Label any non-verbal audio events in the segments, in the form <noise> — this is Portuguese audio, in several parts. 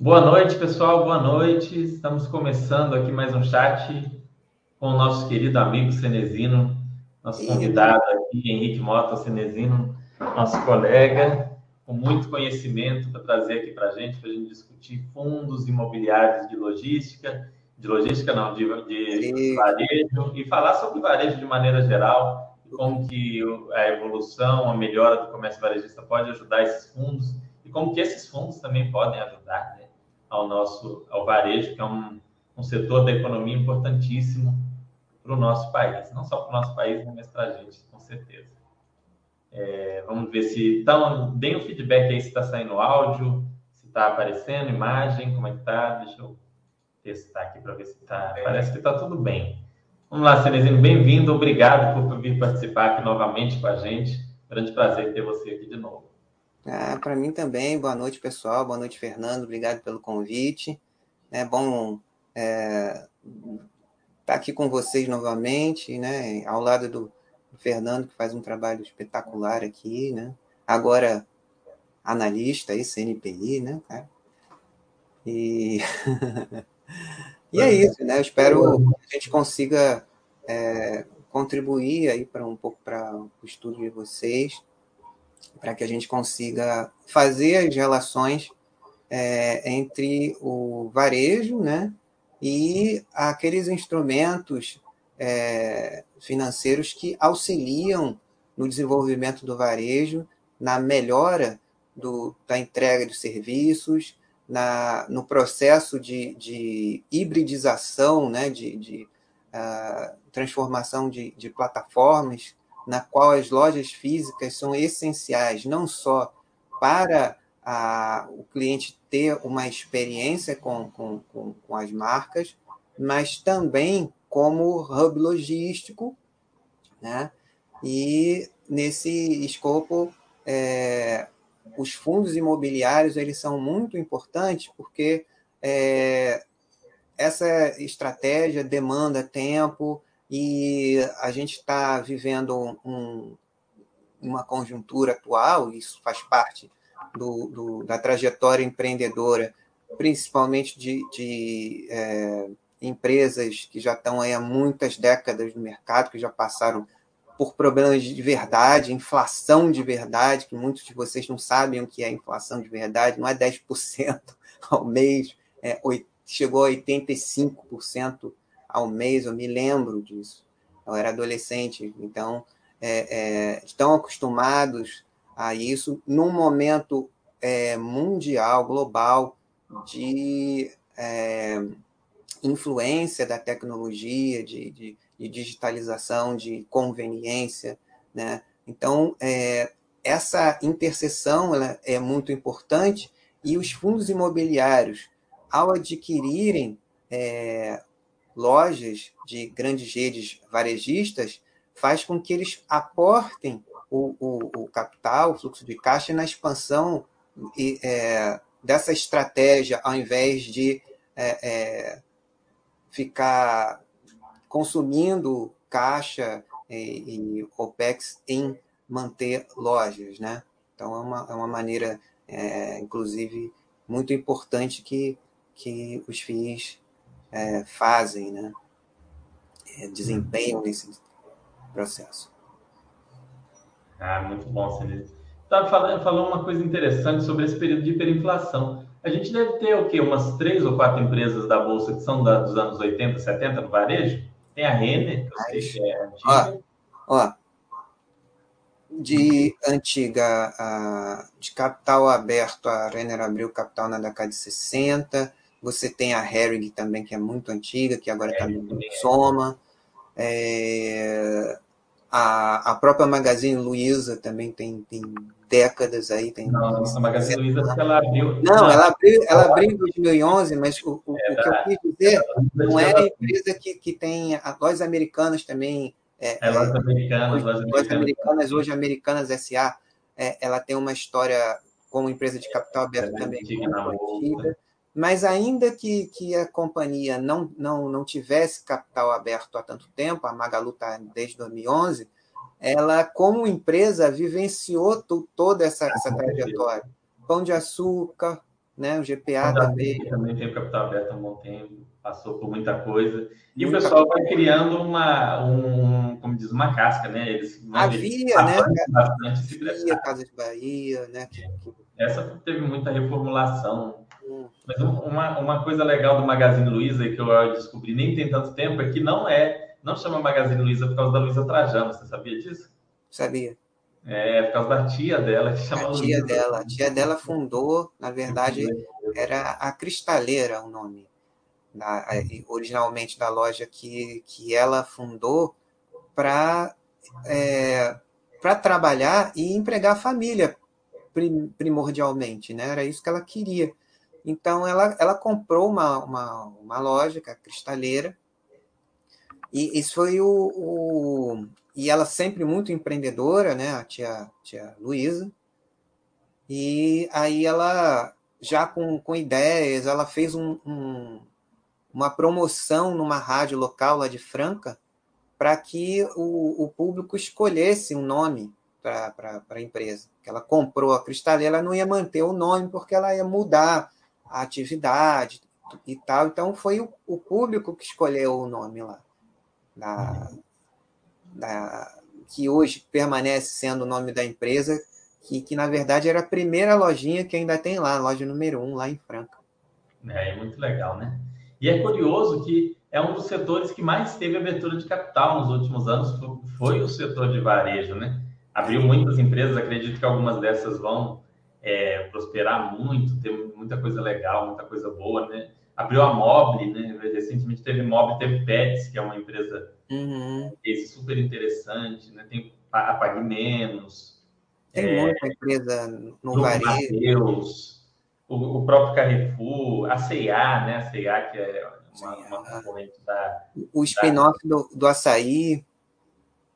Boa noite, pessoal. Boa noite. Estamos começando aqui mais um chat com o nosso querido amigo Cenezino, nosso convidado aqui, Henrique Mota Cenezino, nosso colega, com muito conhecimento para trazer aqui para a gente, para a gente discutir fundos imobiliários de logística, de logística não, de, de varejo, e falar sobre varejo de maneira geral, como que a evolução, a melhora do comércio varejista pode ajudar esses fundos como que esses fundos também podem ajudar né, ao nosso ao varejo, que é um, um setor da economia importantíssimo para o nosso país, não só para o nosso país, mas para a gente, com certeza. É, vamos ver se então deem um feedback aí se está saindo áudio, se está aparecendo imagem, como é que está? Deixa eu testar aqui para ver se está. Parece que está tudo bem. Vamos lá, Cenezino, bem-vindo, obrigado por vir participar aqui novamente com a gente. Grande prazer ter você aqui de novo. Ah, Para mim também. Boa noite, pessoal. Boa noite, Fernando. Obrigado pelo convite. É bom é, estar tá aqui com vocês novamente, né? Ao lado do, do Fernando, que faz um trabalho espetacular aqui, né? Agora analista aí, CNPI, né, cara? E, <laughs> e é isso, né? Eu espero que a gente consiga é, contribuir aí para um pouco para o estudo de vocês para que a gente consiga fazer as relações é, entre o varejo né, e aqueles instrumentos é, financeiros que auxiliam no desenvolvimento do varejo, na melhora do, da entrega de serviços, na, no processo de, de hibridização, né, de, de uh, transformação de, de plataformas na qual as lojas físicas são essenciais não só para a, o cliente ter uma experiência com, com, com, com as marcas, mas também como hub logístico, né? E nesse escopo, é, os fundos imobiliários eles são muito importantes porque é, essa estratégia demanda tempo, e a gente está vivendo um, uma conjuntura atual, isso faz parte do, do, da trajetória empreendedora, principalmente de, de é, empresas que já estão aí há muitas décadas no mercado, que já passaram por problemas de verdade, inflação de verdade, que muitos de vocês não sabem o que é inflação de verdade, não é 10% ao mês, é, chegou a 85% ao mês, eu me lembro disso. Eu era adolescente, então é, é, estão acostumados a isso num momento é, mundial, global, de é, influência da tecnologia, de, de, de, digitalização, de conveniência. Né? Então, é, essa interseção ela é muito importante e os fundos imobiliários, ao adquirirem é, lojas de grandes redes varejistas faz com que eles aportem o, o, o capital, o fluxo de caixa na expansão é, dessa estratégia, ao invés de é, é, ficar consumindo caixa e, e, OPEX em manter lojas. Né? Então, é uma, é uma maneira, é, inclusive, muito importante que, que os FIIs é, fazem, né? É, desempenham nesse processo. Ah, muito bom, Celeste. Estava falando, falando uma coisa interessante sobre esse período de hiperinflação. A gente deve ter o quê? Umas três ou quatro empresas da Bolsa que são da, dos anos 80, 70 no varejo? Tem a Renner, que eu sei que é antiga. Ó, ó, de antiga, a, de capital aberto, a Renner abriu capital na década de 60, você tem a Herring também, que é muito antiga, que agora está no Soma. É, a, a própria Magazine Luiza também tem, tem décadas aí. Tem não, a Magazine Luiza ela abriu. Não, ela abriu, ela abriu em 2011, mas o, o, é, o que eu quis dizer não é a empresa que, que tem. Lojas americanas também. É, é lojas americanas, lojas americanas. americanas, hoje Americanas SA. É, ela tem uma história como empresa de capital aberto é, também muito mas ainda que, que a companhia não, não, não tivesse capital aberto há tanto tempo, a Magalu está desde 2011, ela, como empresa, vivenciou toda essa, essa trajetória. Pão de Açúcar, né? O GPA também. Também tem capital aberto há um bom tempo, passou por muita coisa. E muita o pessoal coisa. vai criando uma, um, como diz, uma casca, né? Eles, Havia, né? Havia Casas Bahia, né? Essa teve muita reformulação. Mas uma, uma coisa legal do Magazine Luiza que eu descobri nem tem tanto tempo é que não é, não chama Magazine Luiza por causa da Luiza Trajano. Você sabia disso? Sabia. É, por causa da tia dela, que chama A tia dela. A tia dela fundou, na verdade, era a Cristaleira o nome. Da, originalmente da loja que, que ela fundou para é, para trabalhar e empregar a família primordialmente, né? Era isso que ela queria. Então ela, ela comprou uma, uma, uma loja, que é a Cristaleira, e isso foi o, o, e ela sempre muito empreendedora, né, a tia, tia Luísa. E aí ela, já com, com ideias, ela fez um, um, uma promoção numa rádio local lá de Franca para que o, o público escolhesse um nome para a empresa. Que ela comprou a cristaleira, ela não ia manter o nome porque ela ia mudar a atividade e tal. Então foi o, o público que escolheu o nome lá. Da, da, que hoje permanece sendo o nome da empresa, que, que na verdade era a primeira lojinha que ainda tem lá, loja número um, lá em Franca. É, é muito legal, né? E é curioso que é um dos setores que mais teve abertura de capital nos últimos anos, foi o setor de varejo, né? Abriu muitas empresas, acredito que algumas dessas vão é, prosperar muito, ter muita coisa legal, muita coisa boa, né? Abriu a Mobile, né? Recentemente teve Mobile, teve Pets, que é uma empresa Uhum. Esse super interessante, né? Tem a Pague Menos. Tem é, muita empresa no varejo. O, o próprio Carrefour, a C&A, né? A C&A que é uma, uma concorrente da... O spin-off do, do açaí.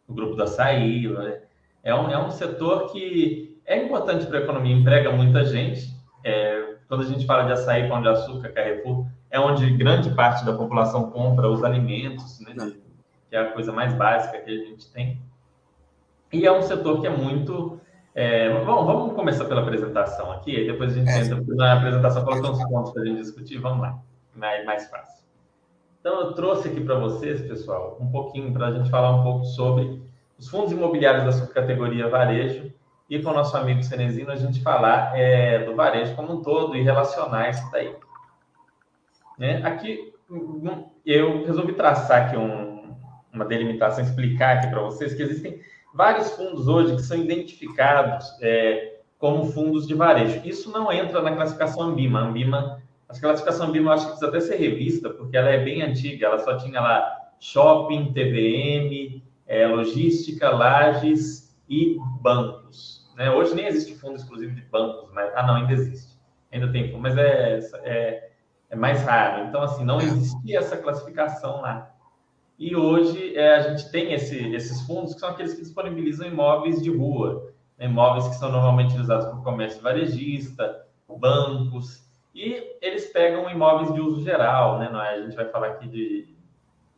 O grupo do açaí, né? É um, é um setor que é importante para a economia, emprega muita gente. É, quando a gente fala de açaí, pão de açúcar, Carrefour, é onde grande parte da população compra os alimentos, né? Que é a coisa mais básica que a gente tem. E é um setor que é muito. É, bom, vamos começar pela apresentação aqui, aí depois a gente é. entra na apresentação, coloca uns pontos para a gente discutir. Vamos lá, mais, mais fácil. Então, eu trouxe aqui para vocês, pessoal, um pouquinho para a gente falar um pouco sobre os fundos imobiliários da subcategoria varejo e com o nosso amigo Cenezino a gente falar é, do varejo como um todo e relacionar isso daí. Né? Aqui, eu resolvi traçar aqui um, uma delimitação, explicar aqui para vocês que existem vários fundos hoje que são identificados é, como fundos de varejo. Isso não entra na classificação Ambima. A Ambima, a classificação Ambima eu acho que precisa até ser revista, porque ela é bem antiga, ela só tinha lá shopping, TVM, é, logística, lajes e bancos. Né? Hoje nem existe fundo exclusivo de bancos, mas ah não, ainda existe, ainda tem fundo, mas é, é, é mais raro. Então assim, não existia essa classificação lá. E hoje é, a gente tem esse, esses fundos que são aqueles que disponibilizam imóveis de rua, né? imóveis que são normalmente utilizados por comércio varejista, bancos, e eles pegam imóveis de uso geral, né? É, a gente vai falar aqui de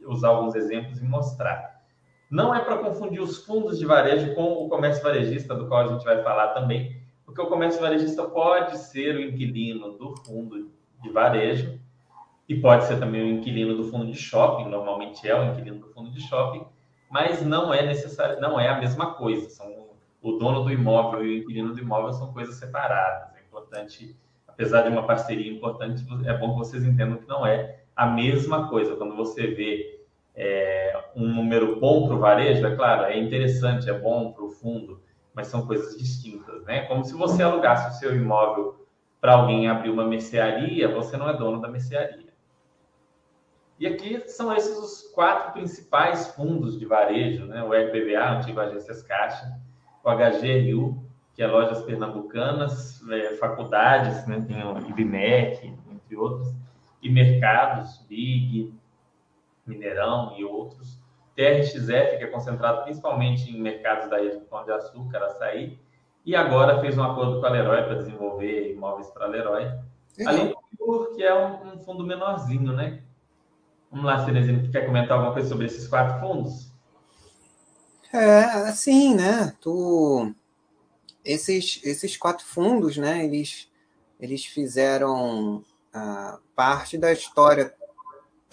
usar alguns exemplos e mostrar. Não é para confundir os fundos de varejo com o comércio varejista, do qual a gente vai falar também, porque o comércio varejista pode ser o inquilino do fundo de varejo, e pode ser também o inquilino do fundo de shopping, normalmente é o inquilino do fundo de shopping, mas não é necessário, não é a mesma coisa. São o dono do imóvel e o inquilino do imóvel são coisas separadas. É importante, apesar de uma parceria importante, é bom que vocês entendam que não é a mesma coisa. Quando você vê é, um número bom para o varejo, é claro, é interessante, é bom para o fundo, mas são coisas distintas, né? Como se você alugasse o seu imóvel para alguém abrir uma mercearia, você não é dono da mercearia. E aqui são esses os quatro principais fundos de varejo, né? O RPVA, Antigo Agências Caixa, o HGRU, que é lojas pernambucanas, é, faculdades, né? Tem o IBMEC, entre outros, e mercados, Big, Mineirão e outros. TRXF, que é concentrado principalmente em mercados da rede Pão de Açúcar, Açaí, e agora fez um acordo com a Leroy para desenvolver imóveis para a Leroy. Além do que é um, um fundo menorzinho, né? Vamos lá, Cerezinho, quer comentar alguma coisa sobre esses quatro fundos? É, assim, né? Tu, esses, esses quatro fundos, né, eles, eles fizeram ah, parte da história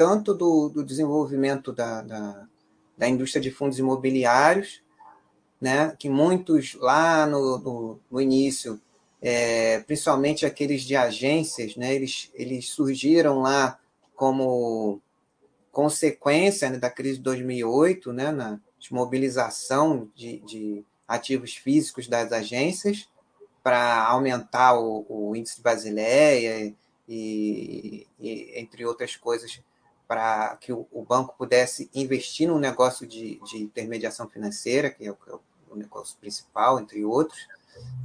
tanto do, do desenvolvimento da, da, da, indústria de fundos imobiliários, né, que muitos lá no, no, no início, é, principalmente aqueles de agências, né, eles, eles surgiram lá como consequência né, da crise de 2008, né, na desmobilização de, de ativos físicos das agências para aumentar o, o, índice de Basileia e, e, entre outras coisas, para que o, banco pudesse investir num negócio de, de intermediação financeira, que é o, é o, negócio principal, entre outros.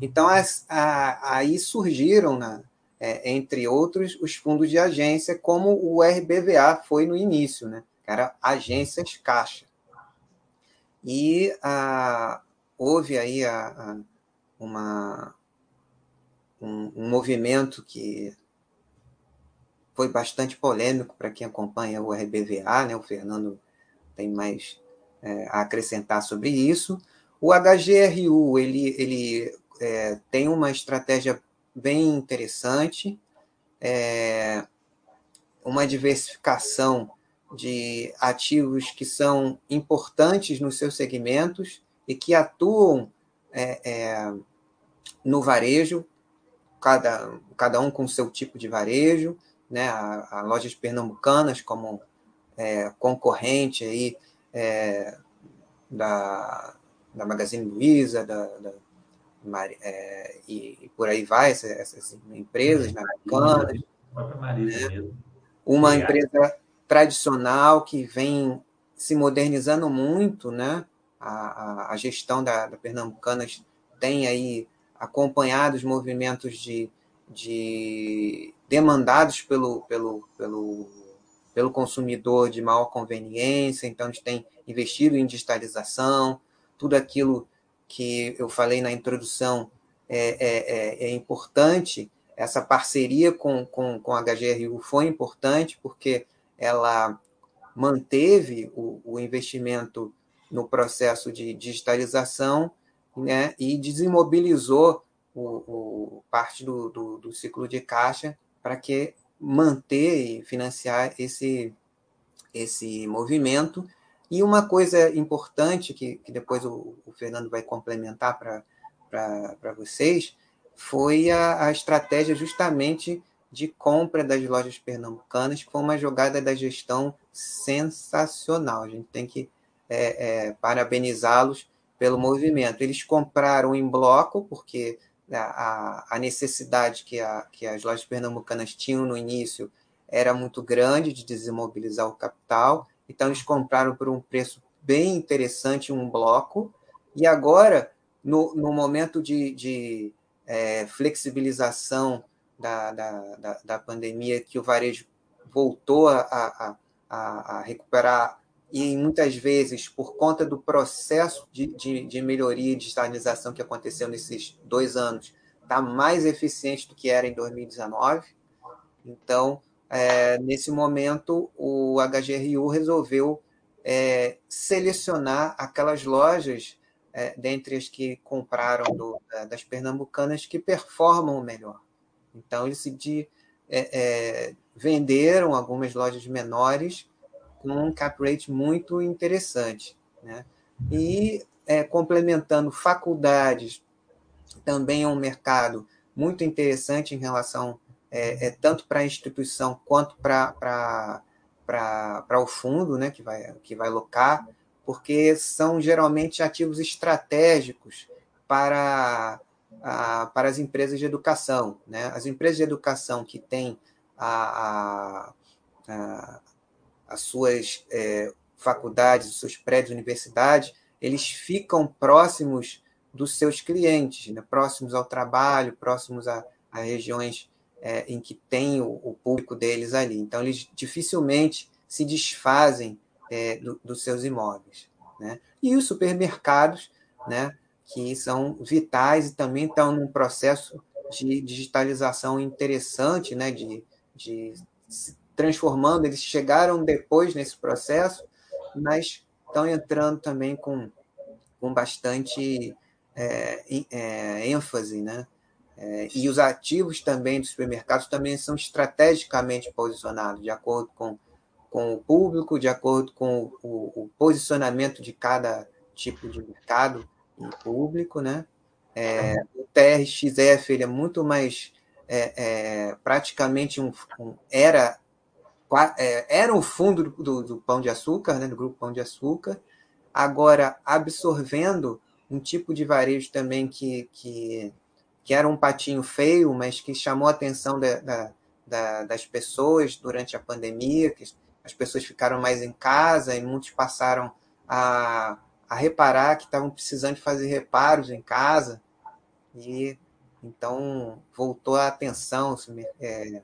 Então, as, a, aí surgiram, na, é, entre outros, os fundos de agência, como o RBVA foi no início, né? que era agências caixa. E a, houve aí a, uma, um, um, movimento que foi bastante polêmico para quem acompanha o RBVA, né? o Fernando tem mais é, a acrescentar sobre isso. O HGRU ele, ele é, tem uma estratégia bem interessante, é, uma diversificação de ativos que são importantes nos seus segmentos e que atuam é, é, no varejo, cada, cada um com seu tipo de varejo, né? a, a lojas pernambucanas como é, concorrente aí, é, da, da Magazine Luiza, da, da é, e, e, por aí vai, essas, essas empresas americanas. Né? Uma empresa tradicional que vem se modernizando muito, né? a, a, gestão da, da Pernambucanas tem aí acompanhado os movimentos de, de demandados pelo, pelo, pelo, pelo consumidor de maior conveniência, então eles têm investido em digitalização, tudo aquilo que eu falei na introdução é, é, é, é importante, essa parceria com, com, com a HGRU foi importante, porque ela manteve o, o investimento no processo de digitalização né, e desimobilizou o, o parte do, do, do, ciclo de caixa para que manter e financiar esse, esse movimento. E uma coisa importante que, que depois o, o Fernando vai complementar para vocês foi a, a estratégia justamente de compra das lojas pernambucanas, que foi uma jogada da gestão sensacional. A gente tem que é, é, parabenizá-los pelo movimento. Eles compraram em bloco, porque a, a necessidade que, a, que as lojas pernambucanas tinham no início era muito grande de desimobilizar o capital, então eles compraram por um preço bem interessante um bloco, e agora, no, no momento de, de é, flexibilização da, da, da, da, pandemia, que o varejo voltou a, a, a, a recuperar e muitas vezes, por conta do processo de, de, de melhoria e digitalização que aconteceu nesses dois anos, está mais eficiente do que era em 2019. Então, é, nesse momento, o HGRU resolveu é, selecionar aquelas lojas, é, dentre as que compraram do, das pernambucanas, que performam melhor. Então, eles de, é, é, venderam algumas lojas menores com um cap rate muito interessante. Né? E é, complementando faculdades, também é um mercado muito interessante em relação é, é tanto para a instituição quanto para o fundo né, que, vai, que vai locar, porque são geralmente ativos estratégicos para, a, para as empresas de educação. Né? As empresas de educação que têm a, a, a as suas é, faculdades, os seus prédios, universidades, eles ficam próximos dos seus clientes, né? próximos ao trabalho, próximos a, a regiões é, em que tem o, o, público deles ali. Então, eles dificilmente se desfazem é, do, dos seus imóveis. Né? E os supermercados, né, que são vitais e também estão num processo de digitalização interessante, né, de, de transformando, eles chegaram depois nesse processo, mas estão entrando também com, com bastante é, é, ênfase, né? É, e os ativos também dos supermercados também são estrategicamente posicionados, de acordo com, com o público, de acordo com o, o posicionamento de cada tipo de mercado e público, né? É, o TRXF ele é muito mais é, é, praticamente um, um era era o fundo do, do, Pão de Açúcar, né, do grupo Pão de Açúcar, agora absorvendo um tipo de varejo também que, que, que era um patinho feio, mas que chamou a atenção da, da, da, das pessoas durante a pandemia, que as pessoas ficaram mais em casa e muitos passaram a, a reparar que estavam precisando de fazer reparos em casa. E então voltou a atenção é, é,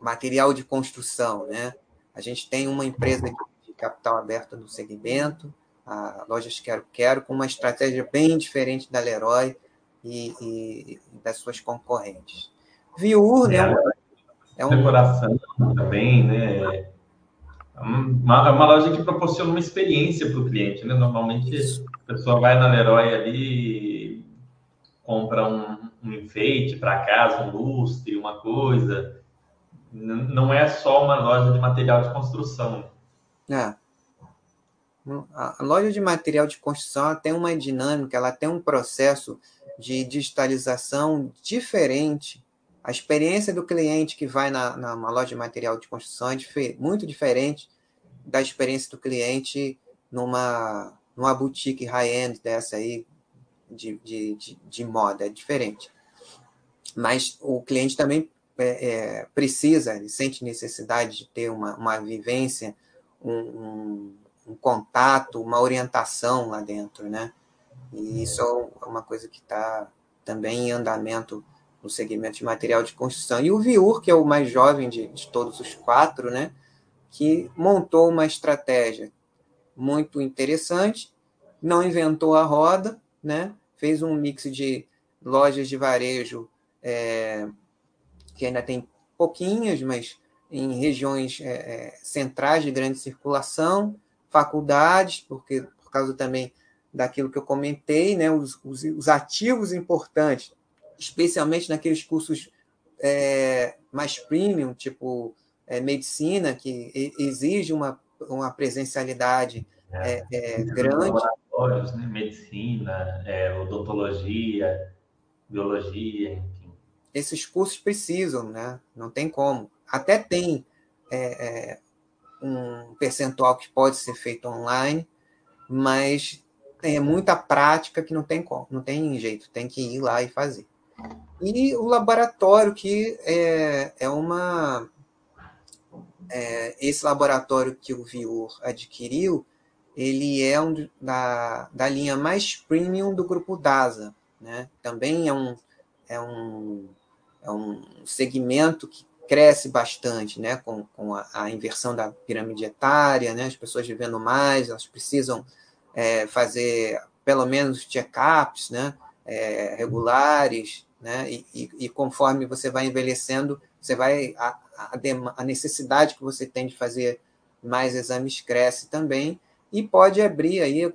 material de construção, né? A gente tem uma empresa de capital aberto no segmento, a Lojas Quero Quero, com uma estratégia bem diferente da Leroy e, e das suas concorrentes. Viur, né? É, é um... Decoração também, né? É uma, é uma loja que proporciona uma experiência para o cliente, né? Normalmente a pessoa vai na Leroy ali, compra um, um enfeite para casa, um lustre, uma coisa. Não é só uma loja de material de construção. É. A loja de material de construção tem uma dinâmica, ela tem um processo de digitalização diferente a experiência do cliente que vai na, numa loja de material de construção é muito diferente da experiência do cliente numa, numa boutique high-end dessa aí, de, de, de, de, moda, é diferente. Mas o cliente também é, é, precisa, ele sente necessidade de ter uma, uma vivência, um, um, um contato, uma orientação lá dentro, né? E isso é uma coisa que está também em andamento no segmento de material de construção. E o Viur, que é o mais jovem de, de todos os quatro, né, que montou uma estratégia muito interessante, não inventou a roda, né, fez um mix de lojas de varejo é, que ainda tem pouquinhas, mas em regiões é, é, centrais de grande circulação, faculdades, porque por causa também daquilo que eu comentei, né, os, os, os ativos importantes especialmente naqueles cursos é, mais premium, tipo é, medicina, que exige uma, uma presencialidade é, é, grande. Laboratórios, né? Medicina, odontologia, biologia. Esses cursos precisam, né? Não tem como. Até tem um percentual que pode ser feito online, mas tem muita prática que não tem como, não tem jeito, tem que ir lá e fazer. E o laboratório, que é, é uma. É, esse laboratório que o Viur adquiriu, ele é um da, da linha mais premium do grupo DASA. Né? Também é um, é, um, é um segmento que cresce bastante né? com, com a, a inversão da pirâmide etária, né? as pessoas vivendo mais, elas precisam é, fazer pelo menos check-ups né? É, regulares, né? E, e, e, conforme você vai envelhecendo, você vai a, a, a, necessidade que você tem de fazer mais exames cresce também e pode abrir aí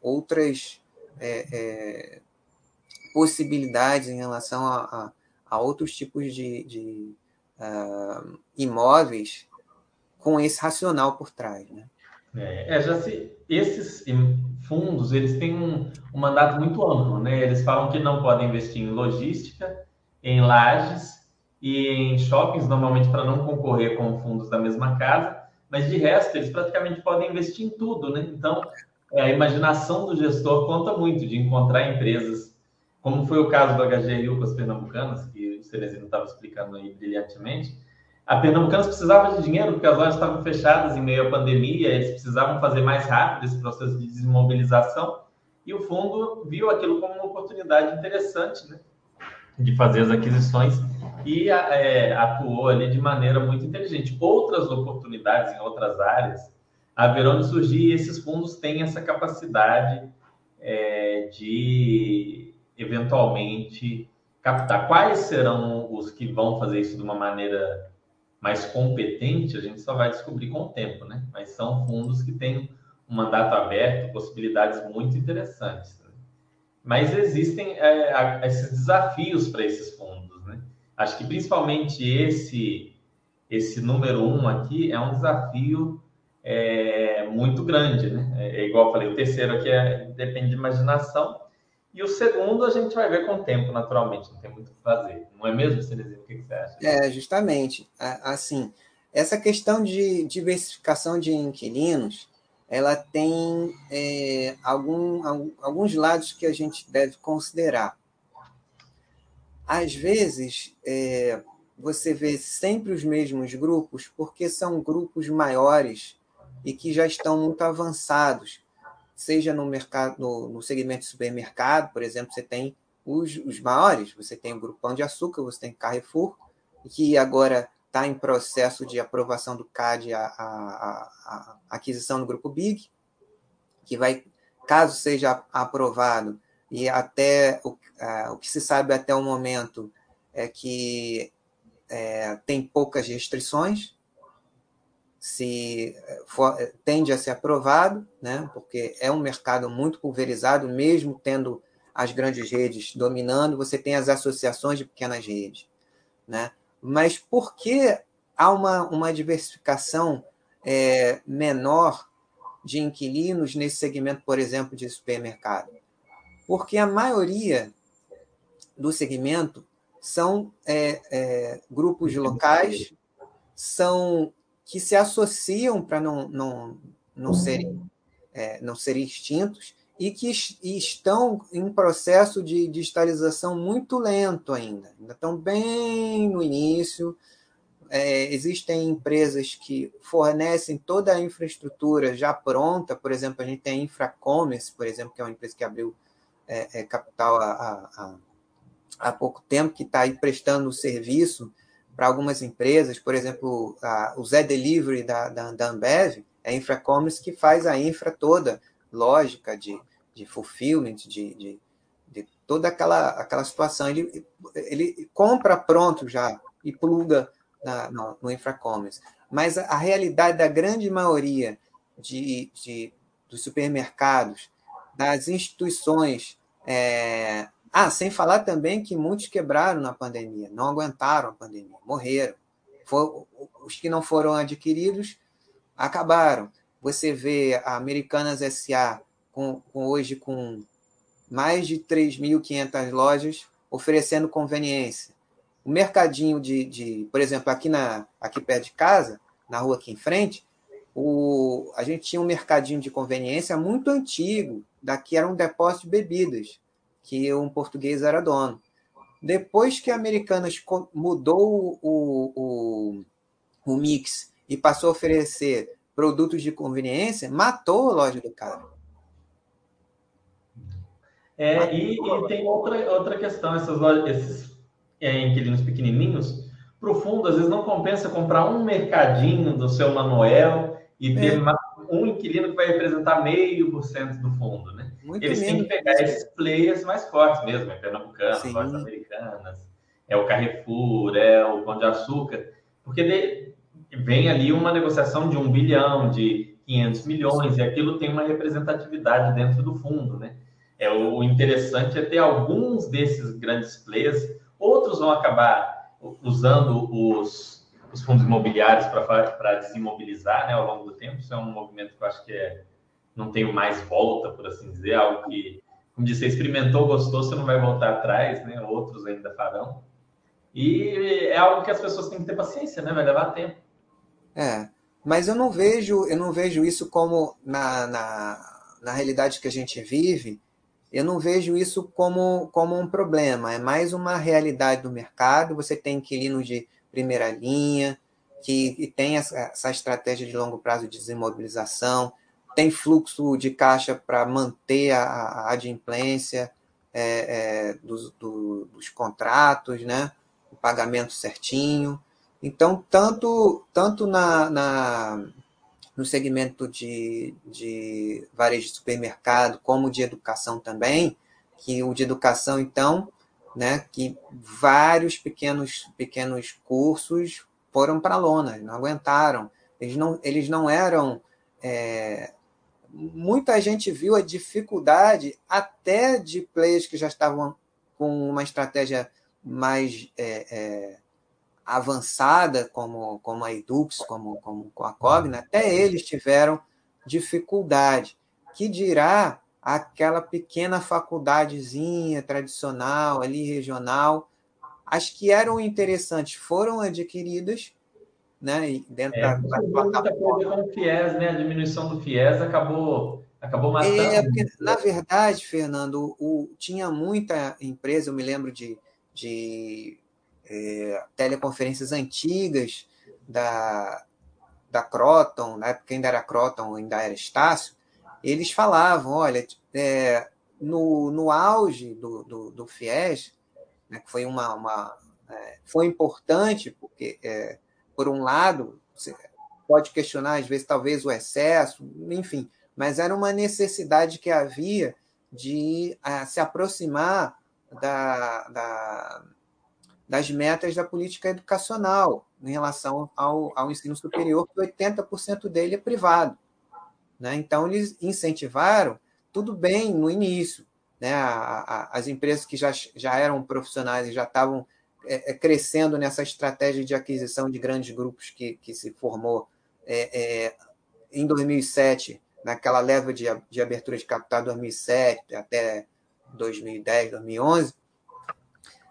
outras é, é, possibilidades em relação a, a outros tipos de, de uh, imóveis com esse racional por trás, né? É, é, já se, esses fundos eles têm um, um, mandato muito amplo, né? Eles falam que não podem investir em logística, em lajes e em shoppings, normalmente para não concorrer com fundos da mesma casa, mas de resto eles praticamente podem investir em tudo, né? Então a imaginação do gestor conta muito de encontrar empresas, como foi o caso do HGRU com as pernambucanas, que o Cerezino estava explicando aí brilhantemente, a Pernambucanas precisava de dinheiro porque as lojas estavam fechadas em meio à pandemia, eles precisavam fazer mais rápido esse processo de desmobilização e o fundo viu aquilo como uma oportunidade interessante, né, de fazer as aquisições e é, atuou ali de maneira muito inteligente. Outras oportunidades em outras áreas haverão de surgir e esses fundos têm essa capacidade é, de eventualmente captar. Quais serão os que vão fazer isso de uma maneira mais competente, a gente só vai descobrir com o tempo, né? Mas são fundos que têm um mandato aberto, possibilidades muito interessantes. Né? mas existem é, esses desafios para esses fundos. Né? Acho que principalmente esse, esse número um aqui é um desafio é, muito grande. Né? É, é, igual eu falei, o terceiro aqui é, depende de imaginação, e o segundo a gente vai ver com o tempo, naturalmente, não tem muito o que fazer. Não é mesmo, Cerezinho? O que você acha? É, justamente. Assim, essa questão de diversificação de inquilinos, ela tem é, algum, alguns lados que a gente deve considerar. Às vezes, é, você vê sempre os mesmos grupos, porque são grupos maiores e que já estão muito avançados, seja no mercado, no, no segmento de supermercado, por exemplo, você tem os, os maiores, você tem o Grupo Pão de Açúcar, você tem Carrefour, que agora está em processo de aprovação do CAD a, a, a, aquisição do grupo Big, que vai, caso seja aprovado, e até o, o que se sabe até o momento é que é, tem poucas restrições, se for, tende a ser aprovado, né, porque é um mercado muito pulverizado, mesmo tendo as grandes redes dominando, você tem as associações de pequenas redes. Né? Mas por que há uma, uma diversificação é, menor de inquilinos nesse segmento, por exemplo, de supermercado? Porque a maioria do segmento são é, é, grupos locais, são que se associam para não, não, não, serem, é, não serem extintos e que estão em processo de digitalização muito lento ainda. Ainda estão bem no início. É, existem empresas que fornecem toda a infraestrutura já pronta. Por exemplo, a gente tem a Infracommerce, por exemplo, que é uma empresa que abriu é, é, capital há, há, há, pouco tempo, que está aí prestando serviço para algumas empresas. Por exemplo, a, o Zé Delivery da, da, da Ambev é a Infracommerce que faz a infra toda lógica de, de fulfillment, de, de, de toda aquela, aquela situação. Ele, ele compra pronto já e pluga na, no, no infracommerce. Mas a, a, realidade da grande maioria de, de, dos supermercados, das instituições. É... Ah, sem falar também que muitos quebraram na pandemia, não aguentaram a pandemia, morreram. For, os que não foram adquiridos acabaram. Você vê a Americanas SA com, com hoje com mais de 3.500 lojas oferecendo conveniência. O mercadinho de, de, por exemplo, aqui, na, aqui perto de casa, na rua aqui em frente, o, a gente tinha um mercadinho de conveniência muito antigo. Daqui era um depósito de bebidas, que um português era dono. Depois que a Americanas mudou o, o, o mix e passou a oferecer produtos de conveniência, matou a loja do cara. É, e, e, tem outra, outra questão, essas lojas, esses é, inquilinos pequenininhos, para o fundo, às vezes não compensa comprar um mercadinho do seu Manuel e ter é. um inquilino que vai representar meio por cento do fundo, né? Muito Eles têm que pegar esses players mais fortes mesmo, é Pernambucano, Lojas Americanas, é o Carrefour, é o Pão de Açúcar, porque de, vem ali uma negociação de um bilhão, de 500 milhões, e aquilo tem uma representatividade dentro do fundo, né? É, o interessante é ter alguns desses grandes players, outros vão acabar usando os, os fundos imobiliários para desimobilizar né, ao longo do tempo. Isso é um movimento que eu acho que é, não tem mais volta, por assim dizer, algo que, como disse, você experimentou, gostou, você não vai voltar atrás, né? outros ainda farão. E é algo que as pessoas têm que ter paciência, né? vai levar tempo. É, mas eu não vejo, eu não vejo isso como na, na, na realidade que a gente vive, eu não vejo isso como, como um problema, é mais uma realidade do mercado. Você tem inquilinos de primeira linha, que, que tem essa, essa estratégia de longo prazo de desimobilização, tem fluxo de caixa para manter a, a adimplência é, é, dos, do, dos contratos, né? o pagamento certinho. Então, tanto, tanto na, na, no segmento de, de varejo de supermercado, como de educação também, que o de educação, então, né, que vários pequenos, pequenos cursos foram para lona, não aguentaram. Eles não, eles não eram é, muita gente viu a dificuldade até de players que já estavam com uma estratégia mais é, é, avançada, como, como a Edux, como, como, a Cogna, até eles tiveram dificuldade. Que dirá aquela pequena faculdadezinha tradicional, ali regional, as que eram interessantes foram adquiridas, né? Dentro é, da, plataforma. Com o FIES, né? A diminuição do FIES acabou acabou matando. É, porque, na verdade, Fernando, o, tinha muita empresa, eu me lembro de, de é, teleconferências antigas da, da Croton, na época ainda era Croton, ainda era Estácio, eles falavam, olha, é, no, no auge do, do, do FIES, né, que foi uma, uma é, foi importante porque é, por um lado você pode questionar às vezes talvez o excesso, enfim, mas era uma necessidade que havia de uh, se aproximar da, da, das metas da política educacional em relação ao, ao ensino superior, que 80% dele é privado. Né? Então, eles incentivaram tudo bem no início, né? A, a, as empresas que já, já eram profissionais e já estavam é, é, crescendo nessa estratégia de aquisição de grandes grupos que, que se formou é, é em 2007, naquela leva de, de abertura de capital 2007 até 2010, 2011,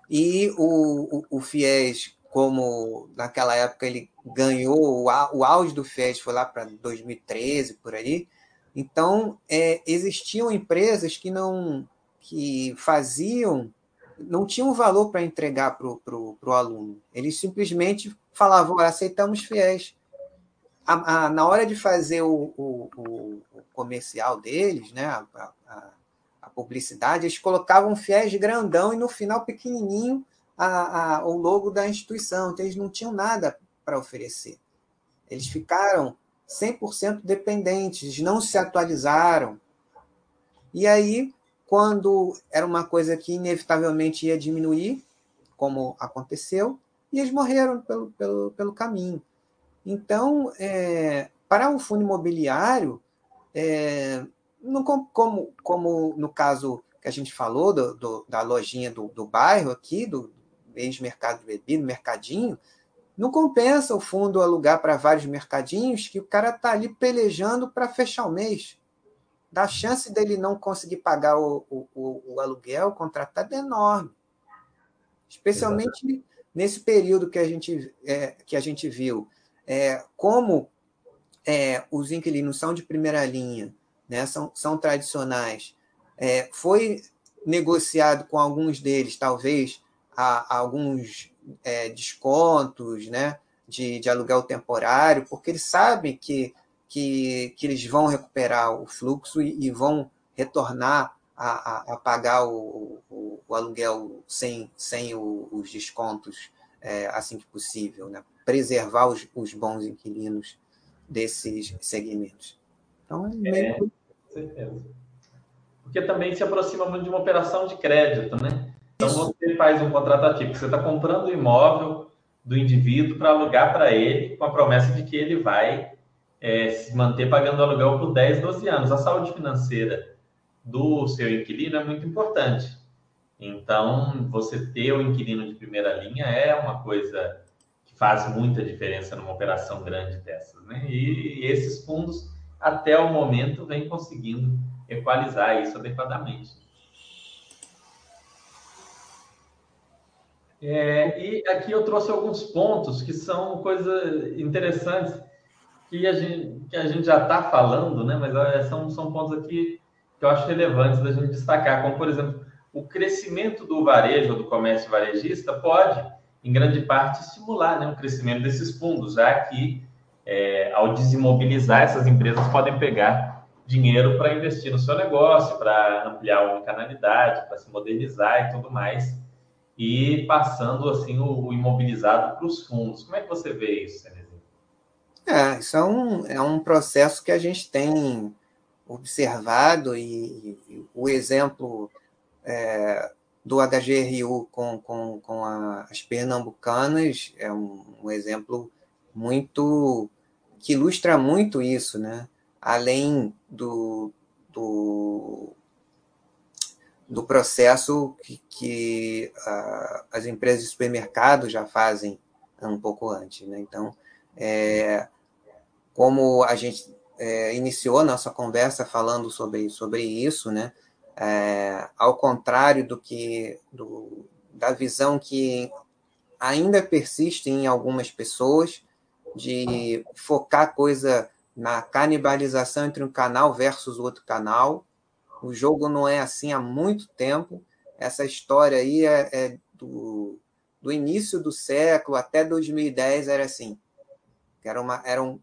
e o, o, o FIES, como naquela época ele ganhou, o, o auge do FIES foi lá para 2013, por aí, então, é, existiam empresas que não que faziam, não tinham valor para entregar para o aluno. Eles simplesmente falavam, aceitamos fiéis. A, a, na hora de fazer o, o, o comercial deles, né, a, a, publicidade, eles colocavam fiéis grandão e no final pequenininho o logo da instituição. Então, eles não tinham nada para oferecer. Eles ficaram 100% dependentes, não se atualizaram. E aí, quando era uma coisa que inevitavelmente ia diminuir, como aconteceu, e eles morreram pelo, pelo, pelo caminho. Então, é, para o fundo imobiliário, é, não, como, como no caso que a gente falou do, do, da lojinha do, do bairro aqui, do ex-mercado de bebida, mercadinho, não compensa o fundo alugar para vários mercadinhos que o cara está ali pelejando para fechar o mês. Da chance dele não conseguir pagar o, o, o aluguel contratado é enorme. Especialmente Exatamente. nesse período que a gente, é, que a gente viu. É, como é, os inquilinos são de primeira linha, né, são, são tradicionais, é, foi negociado com alguns deles, talvez, a, a alguns é, descontos né, de, de aluguel temporário, porque eles sabem que, que, que eles vão recuperar o fluxo e, e vão retornar a, a, a pagar o, o, o, aluguel sem, sem o, os descontos é, assim que possível, né? preservar os, os bons inquilinos desses segmentos. Então, é meio... É, com certeza. Porque também se aproxima muito de uma operação de crédito, né? Então você faz um contrato ativo, você está comprando o imóvel do indivíduo para alugar para ele, com a promessa de que ele vai é, se manter pagando aluguel por 10, 12 anos. A saúde financeira do seu inquilino é muito importante. Então, você ter o inquilino de primeira linha é uma coisa que faz muita diferença numa operação grande dessas. Né? E, esses fundos, até o momento, vêm conseguindo equalizar isso adequadamente. É, e aqui eu trouxe alguns pontos que são coisas interessantes que a gente, que a gente já está falando, né? mas são, são pontos aqui que eu acho relevantes da gente destacar, como, por exemplo, o crescimento do varejo, do comércio varejista, pode, em grande parte, estimular né, o crescimento desses fundos, já que, é, ao desimobilizar, essas empresas podem pegar dinheiro para investir no seu negócio, para ampliar a canalidade, para se modernizar e tudo mais e passando assim o, o imobilizado para os fundos. Como é que você vê isso, Cenezinho? É, isso é um, é um processo que a gente tem observado e, e o exemplo é, do HGRU com, com, com a, as pernambucanas é um, um, exemplo muito que ilustra muito isso, né? além do, do, do processo que, que as empresas de supermercado já fazem um pouco antes. Né? Então, é, como a gente é, iniciou a nossa conversa falando sobre, sobre isso, né? É, ao contrário do que do, da visão que ainda persiste em algumas pessoas de focar coisa na canibalização entre um canal versus outro canal. O jogo não é assim há muito tempo. Essa história aí é, é do, do início do século até 2010 era assim. Era uma, eram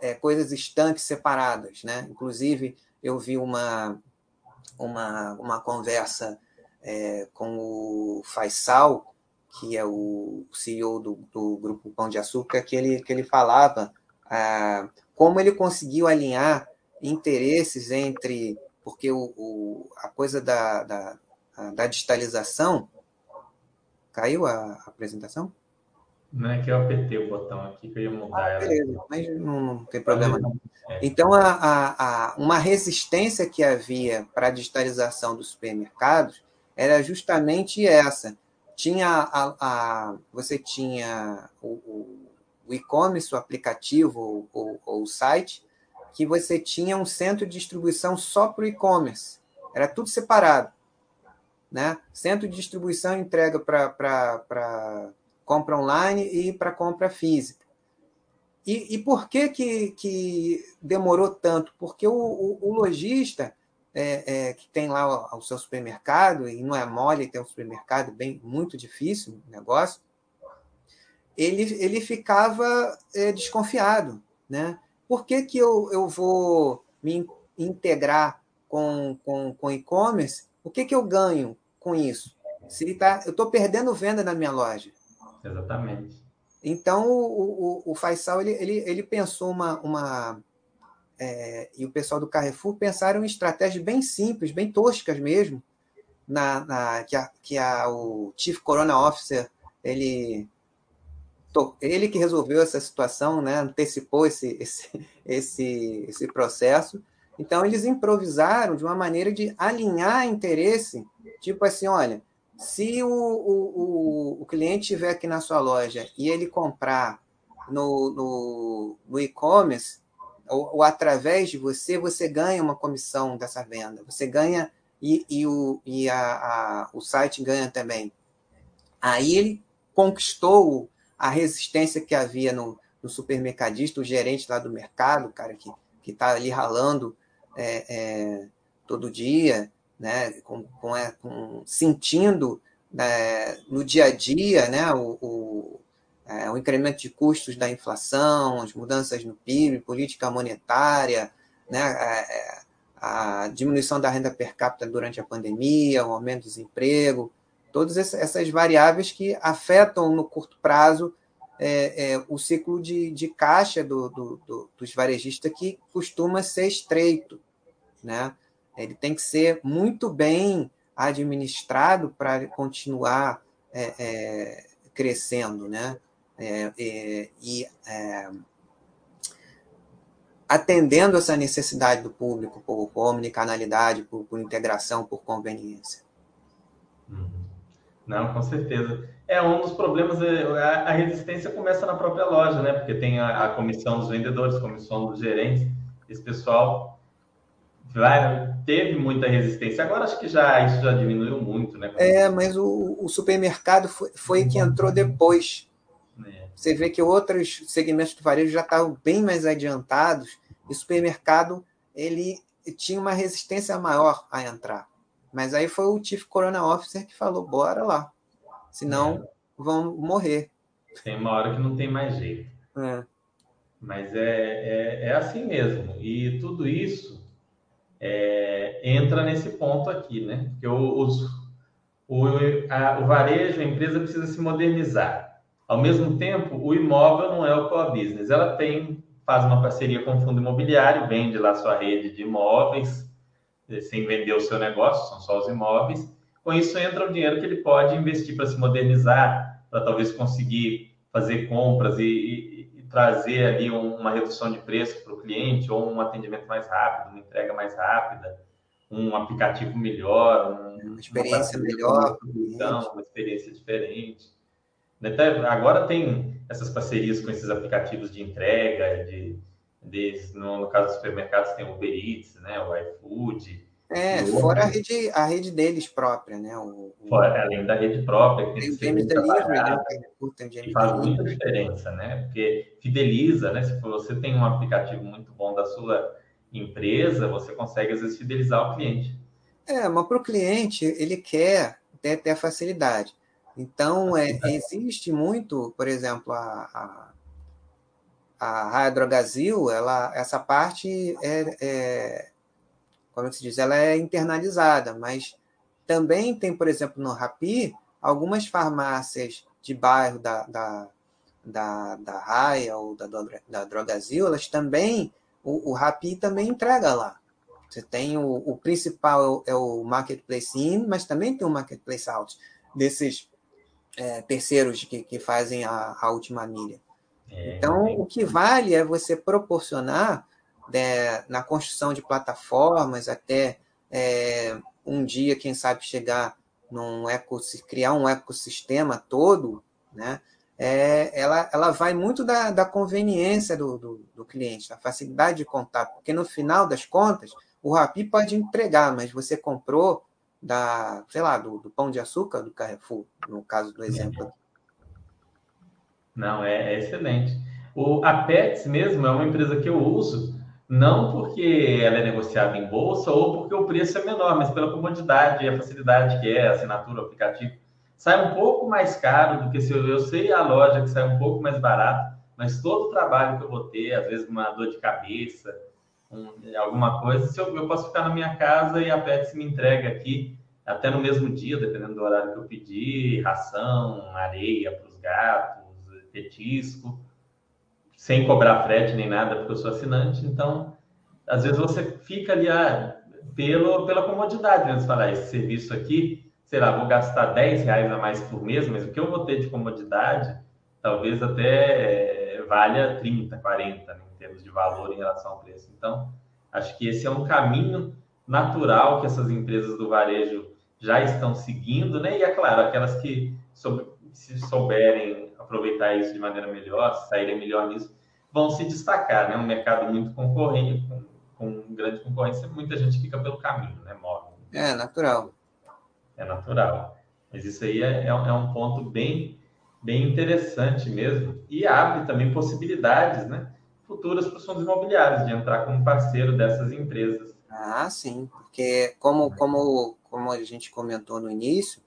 é, coisas estanques separadas. Né? Inclusive, eu vi uma, uma, uma conversa é, com o Faisal, que é o CEO do, do Grupo Pão de Açúcar, que ele, que ele falava ah, como ele conseguiu alinhar interesses entre. Porque o, o a coisa da, da, da digitalização. Caiu a, a apresentação? Não é que eu apertei o botão aqui que eu ia mudar ah, beleza, ela. Mas não, não tem problema não. É. Então, a, a, a, uma resistência que havia para a digitalização dos supermercados era justamente essa. Tinha a, a você tinha o, o e-commerce, o aplicativo ou, ou o site, que você tinha um centro de distribuição só para o e-commerce. Era tudo separado. Né? Centro de distribuição entrega para compra online e para compra física. E, e por que, que, que, demorou tanto? Porque o, o, o lojista é, é, que tem lá o, o, seu supermercado, e não é mole ter um supermercado, bem muito difícil o negócio, ele, ele ficava é, desconfiado. Né? Por que, que eu, eu vou me integrar com, com, com e-commerce? O que, que eu ganho com isso? Se tá, eu estou perdendo venda na minha loja. Exatamente. Então, o, o, o Faisal ele, ele, ele pensou uma. uma é, e o pessoal do Carrefour pensaram em estratégias bem simples, bem toscas mesmo, na, na que, a, que a, o Chief Corona Officer ele, ele que resolveu essa situação, né, antecipou esse, esse, esse, esse processo. Então, eles improvisaram de uma maneira de alinhar interesse, tipo assim: olha, se o, o, o, cliente estiver aqui na sua loja e ele comprar no, no, no e-commerce, ou, ou, através de você, você ganha uma comissão dessa venda. Você ganha e, e, o, e a, a, o site ganha também. Aí ele conquistou a resistência que havia no, no supermercadista, o gerente lá do mercado, cara que está ali ralando é, é, todo dia, né, com, com, é, com sentindo né, no dia a dia né, o, o, é, o, incremento de custos da inflação, as mudanças no PIB, política monetária, né, a, é, é, a diminuição da renda per capita durante a pandemia, o aumento do desemprego, todas essas variáveis que afetam no curto prazo é, é, o ciclo de, de caixa do, do, do, dos varejistas que costuma ser estreito. Né? Ele tem que ser muito bem administrado para continuar é, é, crescendo, né? É, é e é, atendendo essa necessidade do público por, por por, por, integração, por conveniência. Uhum. Não, com certeza. É um dos problemas, é, a, resistência começa na própria loja, né? Porque tem a, a comissão dos vendedores, comissão dos gerentes, esse pessoal vai, teve muita resistência. Agora acho que já isso já diminuiu muito, né? É, mas o, o supermercado foi, foi que entrou depois. É. Você vê que outros segmentos do varejo já estavam bem mais adiantados e o supermercado ele tinha uma resistência maior a entrar. Mas aí foi o Chief Corona Officer que falou: bora lá, senão é. vão morrer. Tem uma hora que não tem mais jeito. É. Mas é, é, é assim mesmo. E tudo isso é, entra nesse ponto aqui, né? Porque o, os, o, a, o varejo, a empresa precisa se modernizar. Ao mesmo tempo, o imóvel não é o core business. Ela tem, faz uma parceria com o fundo imobiliário, vende lá sua rede de imóveis, eh, sem vender o seu negócio, são só os imóveis. Com isso entra o dinheiro que ele pode investir para se modernizar, para talvez conseguir fazer compras e, e trazer ali uma redução de preço para o cliente ou um atendimento mais rápido, uma entrega mais rápida, um aplicativo melhor, um, uma experiência uma melhor, uma, uma experiência diferente. Até agora tem essas parcerias com esses aplicativos de entrega, de, de no, no, caso dos supermercados tem o Uber Eats, né, o iFood. É, fora a rede, a rede deles própria, né? O. Fora, além da rede própria. Que tem o James Delivery, né? Que faz muita diferença, né? Porque fideliza, né? Se você tem um aplicativo muito bom da sua empresa, você consegue, às vezes, fidelizar o cliente. É, mas para o cliente, ele quer ter, ter a facilidade. Então, é, existe muito, por exemplo, a, a, a Raia Drogazil, ela, essa parte é, é, como é se diz, ela é internalizada, mas também tem, por exemplo, no Rapi, algumas farmácias de bairro da, da, da, da Raia ou da, da Drogazil, elas também, o, o Rapi também entrega lá. Você tem o, o principal é o Marketplace In, mas também tem o Marketplace Out, desses é, terceiros que, que fazem a, a última milha. É, então, o que vale é você proporcionar né, na construção de plataformas, até é, um dia, quem sabe, chegar num criar um ecossistema todo, né? É, ela, ela vai muito da, da conveniência do, do, do, cliente, da facilidade de contato, porque no final das contas, o Rapi pode entregar, mas você comprou da, sei lá, do, do pão de açúcar do Carrefour, no caso do exemplo. Não, é, é excelente. O, a Pets mesmo é uma empresa que eu uso, não porque ela é negociada em bolsa ou porque o preço é menor, mas pela comodidade e a facilidade que é a assinatura, aplicativo. Sai um pouco mais caro do que se eu, eu sei a loja que sai um pouco mais barato, mas todo o trabalho que eu vou ter, às vezes uma dor de cabeça, um, alguma coisa, se eu, eu posso ficar na minha casa e a Pets me entrega aqui, até no mesmo dia, dependendo do horário que eu pedir, ração, areia para os gatos, petisco, sem cobrar frete nem nada, porque eu sou assinante. Então, às vezes você fica ali ah, pelo, pela comodidade, né? Você fala, ah, esse serviço aqui, sei lá, vou gastar 10 reais a mais por mês, mas o que eu vou ter de comodidade, talvez até é, valha 30, 40, né? em termos de valor em relação ao preço. Então, acho que esse é um caminho natural que essas empresas do varejo já estão seguindo, né? E é claro, aquelas que se souberem aproveitar isso de maneira melhor, saírem melhor nisso, vão se destacar, né? Um mercado muito concorrente, com, com grande concorrência, muita gente fica pelo caminho, né? Morre. É natural. É natural. Mas isso aí é, é, é um ponto bem, bem interessante mesmo e abre também possibilidades, né? Futuras para os fundos imobiliários de entrar como parceiro dessas empresas. Ah, sim, porque como, como, como a gente comentou no início,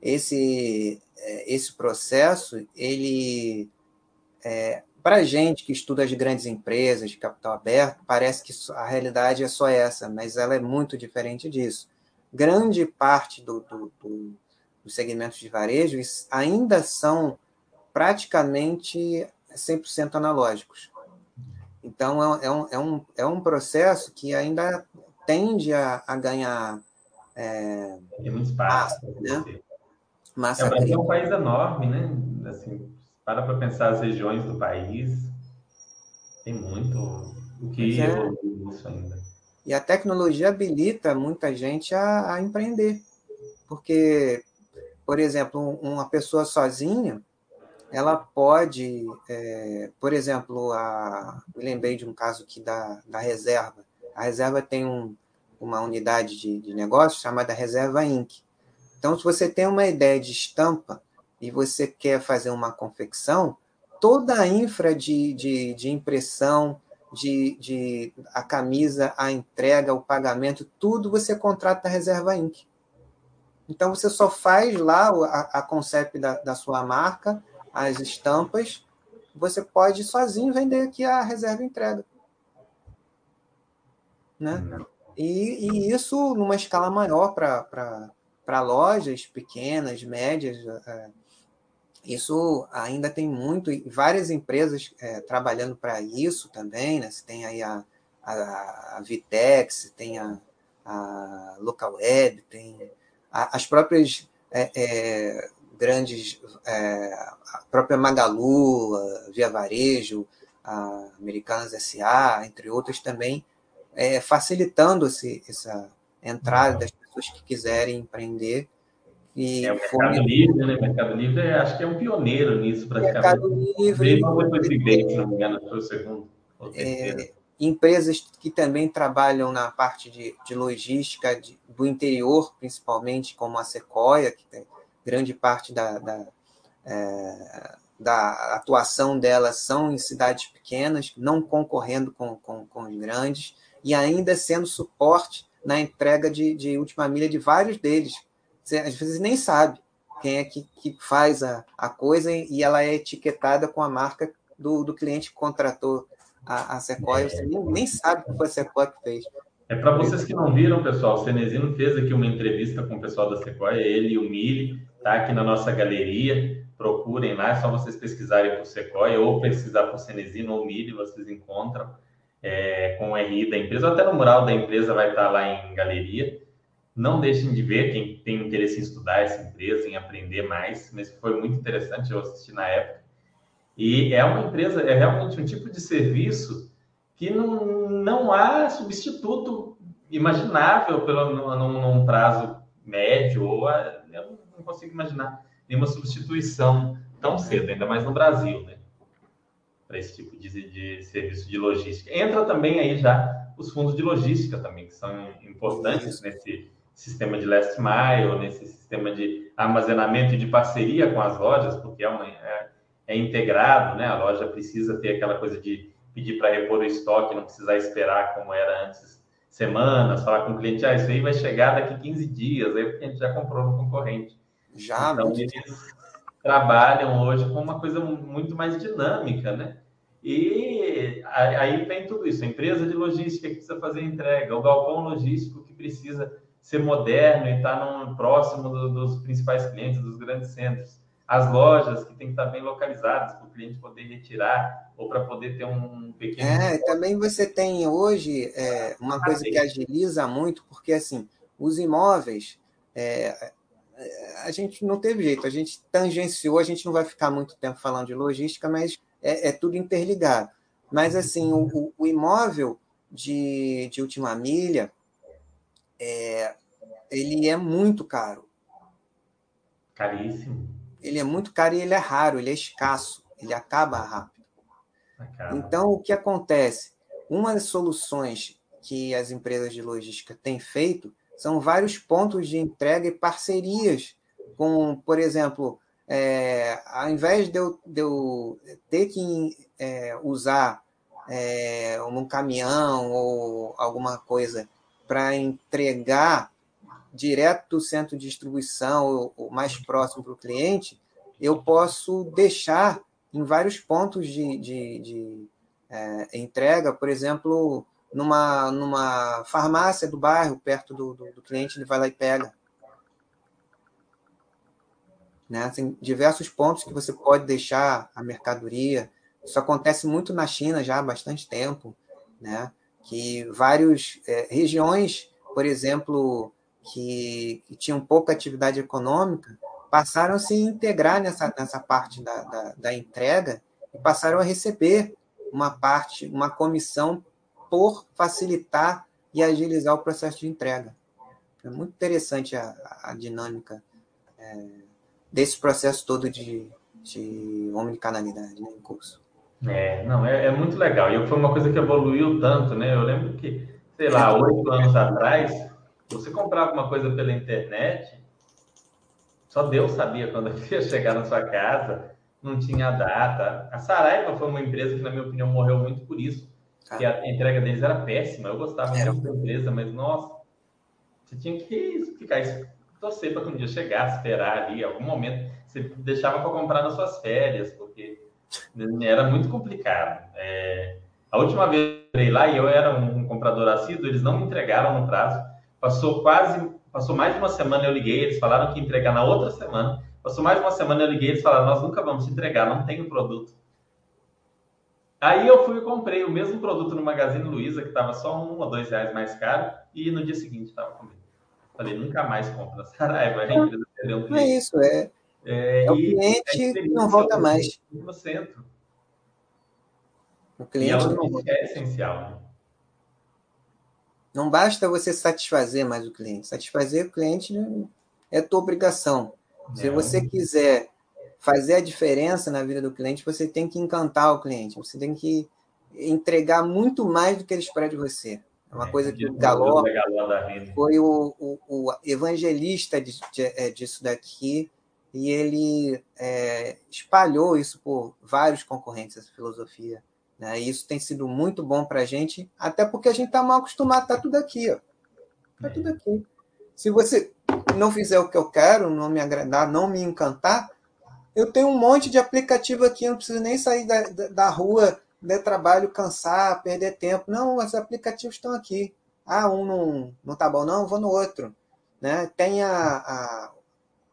esse, é, esse processo, ele, é, para a gente que estuda as grandes empresas de capital aberto, parece que a realidade é só essa, mas ela é muito diferente disso. Grande parte do, do, do, dos segmentos de varejo ainda são praticamente 100% analógicos. Então, é, é um, é, um, é um processo que ainda tende a, a ganhar é, muito espaço, né? Massa é, o Brasil é um país enorme, né? Assim, para para pensar as regiões do país, tem muito o que é. nisso ainda. E a tecnologia habilita muita gente a, a empreender. Porque, por exemplo, uma pessoa sozinha, ela pode, é, por exemplo, a, eu lembrei de um caso aqui da, da reserva. A reserva tem um, uma unidade de, de negócio chamada Reserva Inc. Então, se você tem uma ideia de estampa e você quer fazer uma confecção, toda a infra de, de, de impressão, de, de a camisa, a entrega, o pagamento, tudo você contrata a Reserva Inc. Então, você só faz lá a, a concept da, da sua marca, as estampas, você pode sozinho vender aqui a reserva entrega. Né? E, e isso numa escala maior para para lojas pequenas, médias, é, isso ainda tem muito, várias empresas é, trabalhando para isso também, né? Você tem aí a, a, a Vitex, tem a, a Local Web, tem a, as próprias é, é, grandes, é, a própria Magalu, a Via Varejo, a Americanas SA, entre outras também, é, facilitando essa entrada das pessoas que quiserem empreender. E é, o Mercado Livre, né? O Mercado Livre acho que é um pioneiro nisso, praticamente. Mercado Livre. se não me engano, foi o segundo. É, empresas que também trabalham na parte de, de logística de, do interior, principalmente, como a Sequoia, que tem grande parte da, da, é, da atuação dela são em cidades pequenas, não concorrendo com, com, com os grandes, e ainda sendo suporte na entrega de, de última milha de vários deles. Você, às vezes nem sabe quem é que, que faz a, a coisa e ela é etiquetada com a marca do, do cliente que contratou a, a Sequoia, você nem, nem sabe que foi a Sequoia que fez. É para vocês que não viram, pessoal, o Cenezino fez aqui uma entrevista com o pessoal da Sequoia, ele e o Mili, tá aqui na nossa galeria. Procurem lá, é só vocês pesquisarem por Sequoia ou pesquisar por Cenezino ou Mili, vocês encontram é, com o RI da empresa, ou até no mural da empresa vai estar lá em galeria. Não deixem de ver quem tem interesse em estudar essa empresa, em aprender mais, mas foi muito interessante, eu assisti na época. E é uma empresa, é realmente um tipo de serviço que não, não há substituto imaginável pelo, num, num prazo médio, ou a, eu não consigo imaginar nenhuma substituição tão cedo, ainda mais no Brasil, né? Para esse tipo de, de serviço de logística. Entra também aí já os fundos de logística também, que são importantes nesse sistema de last mile, nesse sistema de armazenamento e de parceria com as lojas, porque é uma, é, é integrado, né? A loja precisa ter aquela coisa de pedir para repor o estoque, não precisar esperar como era antes, semanas, falar com o cliente, ah, isso aí vai chegar daqui 15 dias, aí o cliente já comprou no concorrente. Já, então, eles trabalham hoje com uma coisa muito mais dinâmica, né? E aí vem tudo isso, a empresa de logística que precisa fazer entrega, o galpão logístico que precisa ser moderno e estar tá próximo do, dos principais clientes, dos grandes centros as lojas que tem que estar bem localizadas para o cliente poder retirar ou para poder ter um pequeno. É, também você tem hoje é, uma coisa que agiliza muito, porque assim, os imóveis, é, a gente não teve jeito, a gente tangenciou, a gente não vai ficar muito tempo falando de logística, mas é, é tudo interligado. Mas assim, o, o imóvel de, de última milha, é, ele é muito caro. Caríssimo ele é muito caro e ele é raro, ele é escasso, ele acaba rápido. Acaba. Então, o que acontece? Uma das soluções que as empresas de logística têm feito são vários pontos de entrega e parcerias com, por exemplo, é, ao invés de eu, de eu ter que é, usar é, um caminhão ou alguma coisa para entregar direto do centro de distribuição, o mais próximo para o cliente, eu posso deixar em vários pontos de, de, de é, entrega, por exemplo, numa, numa farmácia do bairro, perto do, do, do cliente, ele vai lá e pega. Né? Tem diversos pontos que você pode deixar a mercadoria. Isso acontece muito na China já há bastante tempo, né? que várias é, regiões, por exemplo, que, que tinham pouca atividade econômica passaram a se integrar nessa, nessa parte da, da, da entrega e passaram a receber uma parte, uma comissão por facilitar e agilizar o processo de entrega. É muito interessante a, a dinâmica é, desse processo todo de, de omnicanalidade né, em curso. É, não, é, é, muito legal. E foi uma coisa que evoluiu tanto, né? Eu lembro que, sei lá, oito anos atrás, você comprava uma coisa pela internet, só Deus sabia quando <laughs> ia chegar na sua casa, não tinha data. A Saraiva foi uma empresa que, na minha opinião, morreu muito por isso, ah. que a entrega deles era péssima. Eu gostava era. muito da empresa, mas nossa, você tinha que ficar torcer para que um dia chegasse, esperar ali, algum momento. Você deixava para comprar nas suas férias, porque era muito complicado. É... A última vez que eu lá e eu era um comprador assíduo, eles não me entregaram no prazo. Passou quase, passou mais de uma semana, eu liguei, eles falaram que ia entregar na outra semana. Passou mais de uma semana, eu liguei, eles falaram, nós nunca vamos te entregar, não tem o produto. Aí eu fui e comprei o mesmo produto no Magazine Luiza, que estava só um ou dois reais mais caro, e no dia seguinte estava comigo. Falei, nunca mais compra Saraiva, a empresa perdeu um É isso, é, É, é o cliente que não volta mais. No centro. O cliente e não é essencial. Né? Não basta você satisfazer mais o cliente. Satisfazer o cliente é tua obrigação. Se você quiser fazer a diferença na vida do cliente, você tem que encantar o cliente. Você tem que entregar muito mais do que ele espera de você. É uma é, coisa que o Galó foi o, o, o evangelista de, de, é, disso daqui e ele é, espalhou isso por vários concorrentes, essa filosofia. Né? E isso tem sido muito bom para a gente, até porque a gente está mal acostumado, está tudo aqui. Está tudo aqui. Se você não fizer o que eu quero, não me agradar, não me encantar, eu tenho um monte de aplicativo aqui, eu não preciso nem sair da, da, da rua de trabalho, cansar, perder tempo. Não, os aplicativos estão aqui. Ah, um não, não tá bom, não, vou no outro. Né? Tem a, a,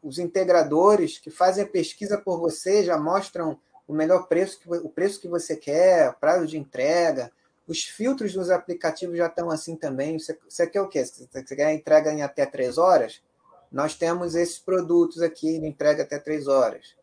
os integradores que fazem a pesquisa por você, já mostram o melhor preço, que, o preço que você quer, prazo de entrega. Os filtros dos aplicativos já estão assim também. Você, você quer o quê? Você quer entrega em até três horas? Nós temos esses produtos aqui de entrega até três horas.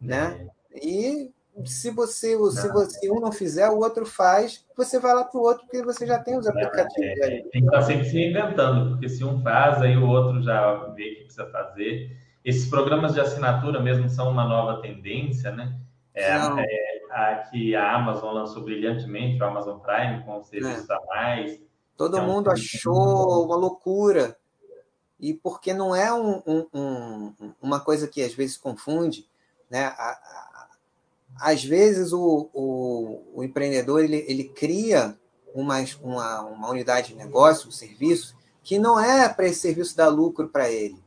Né? E se você, se você um não fizer, o outro faz, você vai lá para o outro, porque você já tem os aplicativos. É, tem que estar sempre se reinventando, porque se um faz, aí o outro já vê o que precisa fazer. Esses programas de assinatura mesmo são uma nova tendência, né? É, é a que a Amazon lançou brilhantemente, o Amazon Prime, com o serviço é. a mais. Todo é mundo achou uma loucura. E porque não é um, um, um, uma coisa que às vezes confunde, né? A, a, às vezes o, o, o, empreendedor ele, ele cria uma, uma, uma unidade de negócio, um serviço, que não é para esse serviço dar lucro para ele.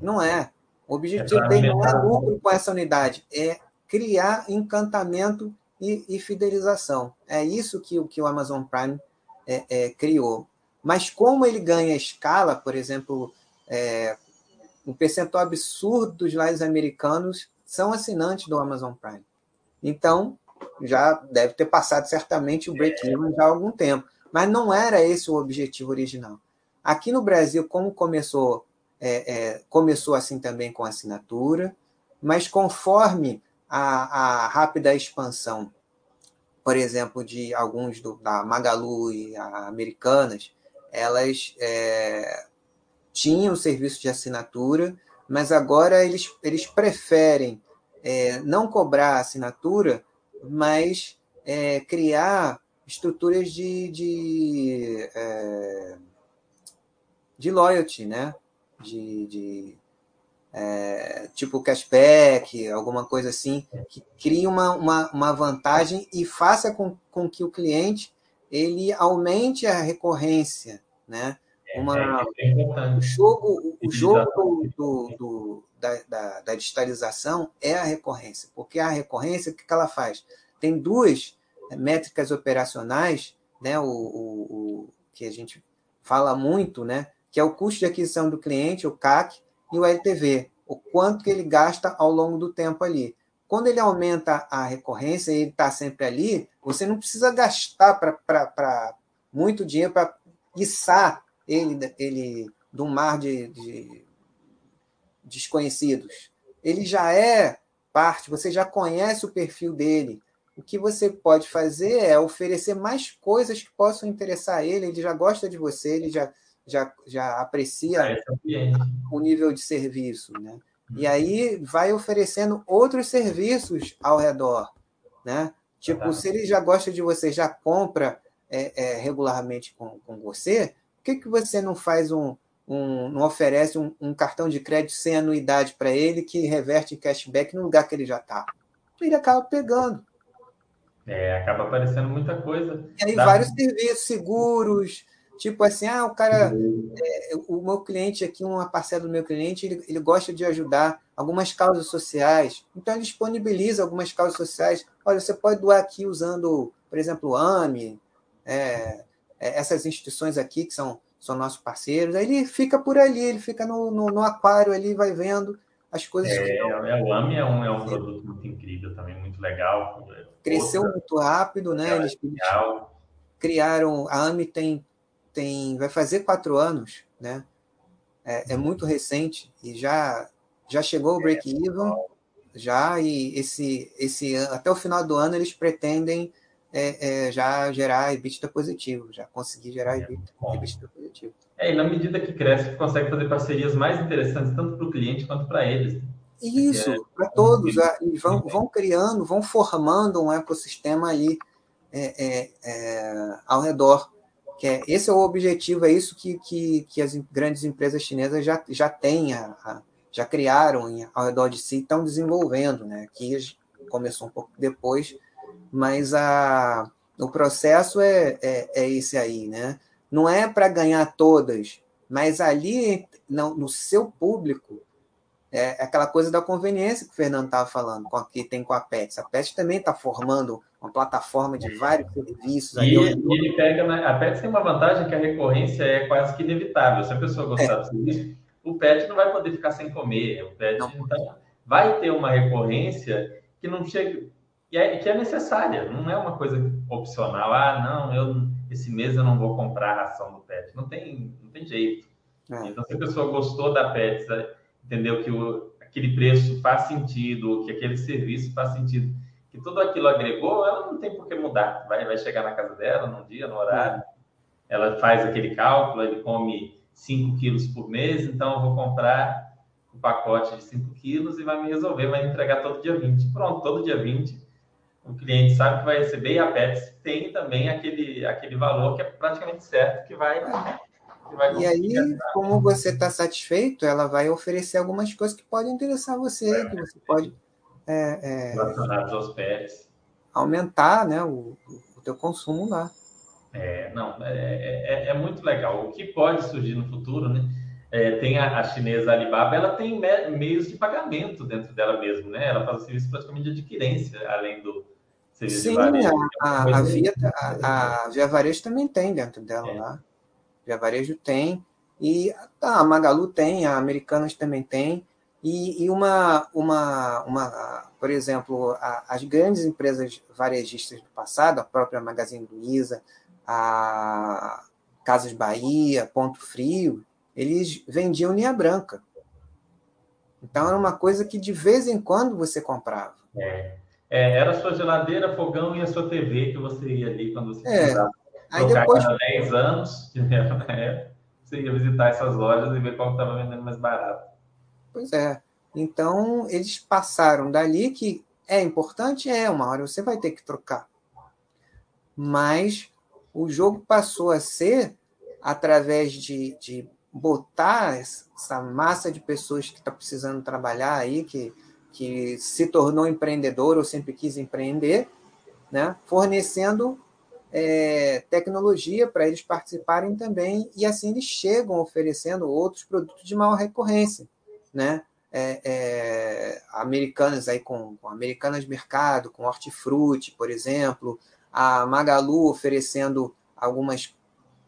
Não é. O objetivo é dele não é lucro com essa unidade, é criar encantamento e, e fidelização. É isso que, que o Amazon Prime é, é, criou. Mas como ele ganha escala, por exemplo, é, um percentual absurdo dos lares americanos são assinantes do Amazon Prime. Então, já deve ter passado certamente o break-even já há algum tempo. Mas não era esse o objetivo original. Aqui no Brasil, como começou, é, é, começou assim também com assinatura, mas conforme a, a rápida expansão, por exemplo, de alguns do, da Magalu e Americanas, elas é, tinham serviço de assinatura, mas agora eles, eles preferem é, não cobrar assinatura, mas é, criar estruturas de, de, é, de loyalty, né? de, de é, tipo cashback, alguma coisa assim, que crie uma, uma, uma vantagem e faça com, com que o cliente ele aumente a recorrência, né? É, uma, é, é o jogo, o jogo do, do, do da, da, da, digitalização é a recorrência, porque a recorrência, o que ela faz? Tem duas métricas operacionais, né? O, o, o que a gente fala muito, né? Que é o custo de aquisição do cliente, o CAC, e o LTV, o quanto que ele gasta ao longo do tempo ali. Quando ele aumenta a recorrência e ele está sempre ali, você não precisa gastar para muito dinheiro para içar ele, ele de um mar de, de desconhecidos. Ele já é parte, você já conhece o perfil dele. O que você pode fazer é oferecer mais coisas que possam interessar ele. Ele já gosta de você, ele já já, já aprecia é o nível de serviço, né? E uhum. aí vai oferecendo outros serviços ao redor, né? Tipo, se ele já gosta de você, já compra é, é, regularmente com, com você, por que, que você não faz um, um não oferece um, um, cartão de crédito sem anuidade para ele que reverte em cashback no lugar que ele já está? Ele acaba pegando. É, acaba aparecendo muita coisa. E aí, vários serviços, seguros, Tipo assim, ah, o cara, é, o meu cliente aqui, uma parcela do meu cliente, ele, ele gosta de ajudar algumas causas sociais. Então, ele disponibiliza algumas causas sociais. Olha, você pode doar aqui usando, por exemplo, o AME, é, essas instituições aqui que são, são nossos parceiros. Aí ele fica por ali, ele fica no, no, no aquário ali, vai vendo as coisas. É, que é, o AME é um, é um produto muito incrível também, muito legal. Cresceu Outra, muito rápido, né? Eles, eles criaram. A AME tem tem vai fazer quatro anos, né? É, é, muito recente e já já chegou o break-even, já, e esse, esse até o final do ano eles pretendem é, é, já gerar EBITDA positivo, já conseguir gerar é, EBITDA positivo. É, e na medida que cresce, consegue fazer parcerias mais interessantes, tanto para o cliente quanto para eles. Isso, é, para todos. E vão, vão criando, vão formando um ecossistema aí é, é, é, ao redor. Que é, esse é o objetivo, é isso que, que, que as grandes empresas chinesas já, já têm, a, a, já criaram ao redor de si estão desenvolvendo. Né? Aqui começou um pouco depois, mas a, o processo é, é, é esse aí. Né? Não é para ganhar todas, mas ali, no, no seu público, é aquela coisa da conveniência que o Fernando estava falando, com a, que tem com a Pets. A Pets também está formando uma plataforma de vários serviços. E, ele pega, né? a Pets tem uma vantagem que a recorrência é quase que inevitável. Se a pessoa gostar é. do serviço, o Pet não vai poder ficar sem comer. O Pet então, vai ter uma recorrência que não chega e é, que é necessária. Não é uma coisa opcional. Ah, não, eu esse mês eu não vou comprar a ração do Pet. Não tem, não tem jeito. É. Então, se a pessoa gostou da Pets entendeu que o, aquele preço faz sentido, que aquele serviço faz sentido, que tudo aquilo agregou, ela não tem por que mudar. Vai, vai chegar na casa dela, num dia, no horário, ela faz aquele cálculo, ele come 5 quilos por mês, então eu vou comprar um pacote de 5 quilos e vai me resolver, vai me entregar todo dia 20. Pronto, todo dia 20, o cliente sabe que vai receber e a Pets tem também aquele, aquele valor que é praticamente certo que vai e aí, como você está satisfeito, ela vai oferecer algumas coisas que podem interessar você, é, que você pode é, é, aos pets. aumentar né, o, o teu consumo lá. É, não, é, é, é, é, muito legal. O que pode surgir no futuro, né? É, tem a, a, chinesa Alibaba, ela tem me, meios de pagamento dentro dela mesmo, né? Ela faz o serviço praticamente de adquirência, além do Sim, varejo. A, a, a, Via, a, a Via Varejo também tem dentro dela lá. Via Varejo tem, e tá, a Magalu tem, a Americanas também tem, e, e uma, uma, uma, por exemplo, a, as grandes empresas varejistas do passado, a própria Magazine Luiza, a Casas Bahia, Ponto Frio, eles vendiam linha branca. Então era uma coisa que de vez em quando você comprava. É. É, era a sua geladeira, fogão e a sua TV que você ia ali quando você é. comprava. Aí depois... cada 10 anos, <laughs> você ia visitar essas lojas e ver qual estava vendendo mais barato. Pois é. Então, eles passaram dali que é importante, é, uma hora você vai ter que trocar. Mas o jogo passou a ser através de, de botar essa massa de pessoas que está precisando trabalhar aí, que, que se tornou empreendedor ou sempre quis empreender, né? fornecendo é, tecnologia para eles participarem também, e assim eles chegam oferecendo outros produtos de maior recorrência, né? É, é, americanas aí com, com Americanas Mercado, com Hortifruti, por exemplo, a Magalu oferecendo algumas,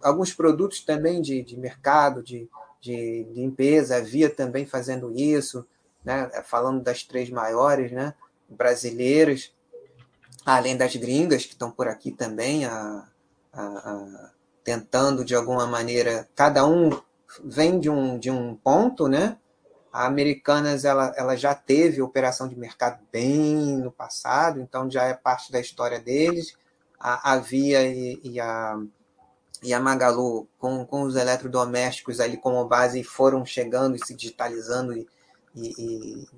alguns produtos também de, de mercado, de, de limpeza, a Via também fazendo isso, né? falando das três maiores né? brasileiras, além das gringas que estão por aqui também, a, a, a, tentando de alguma maneira, cada um vem de um, de um ponto, né? A Americanas ela, ela já teve operação de mercado bem no passado, então já é parte da história deles. A, a Via e, e, a, e a Magalu, com, com os eletrodomésticos ali como base, foram chegando e se digitalizando, e, e, e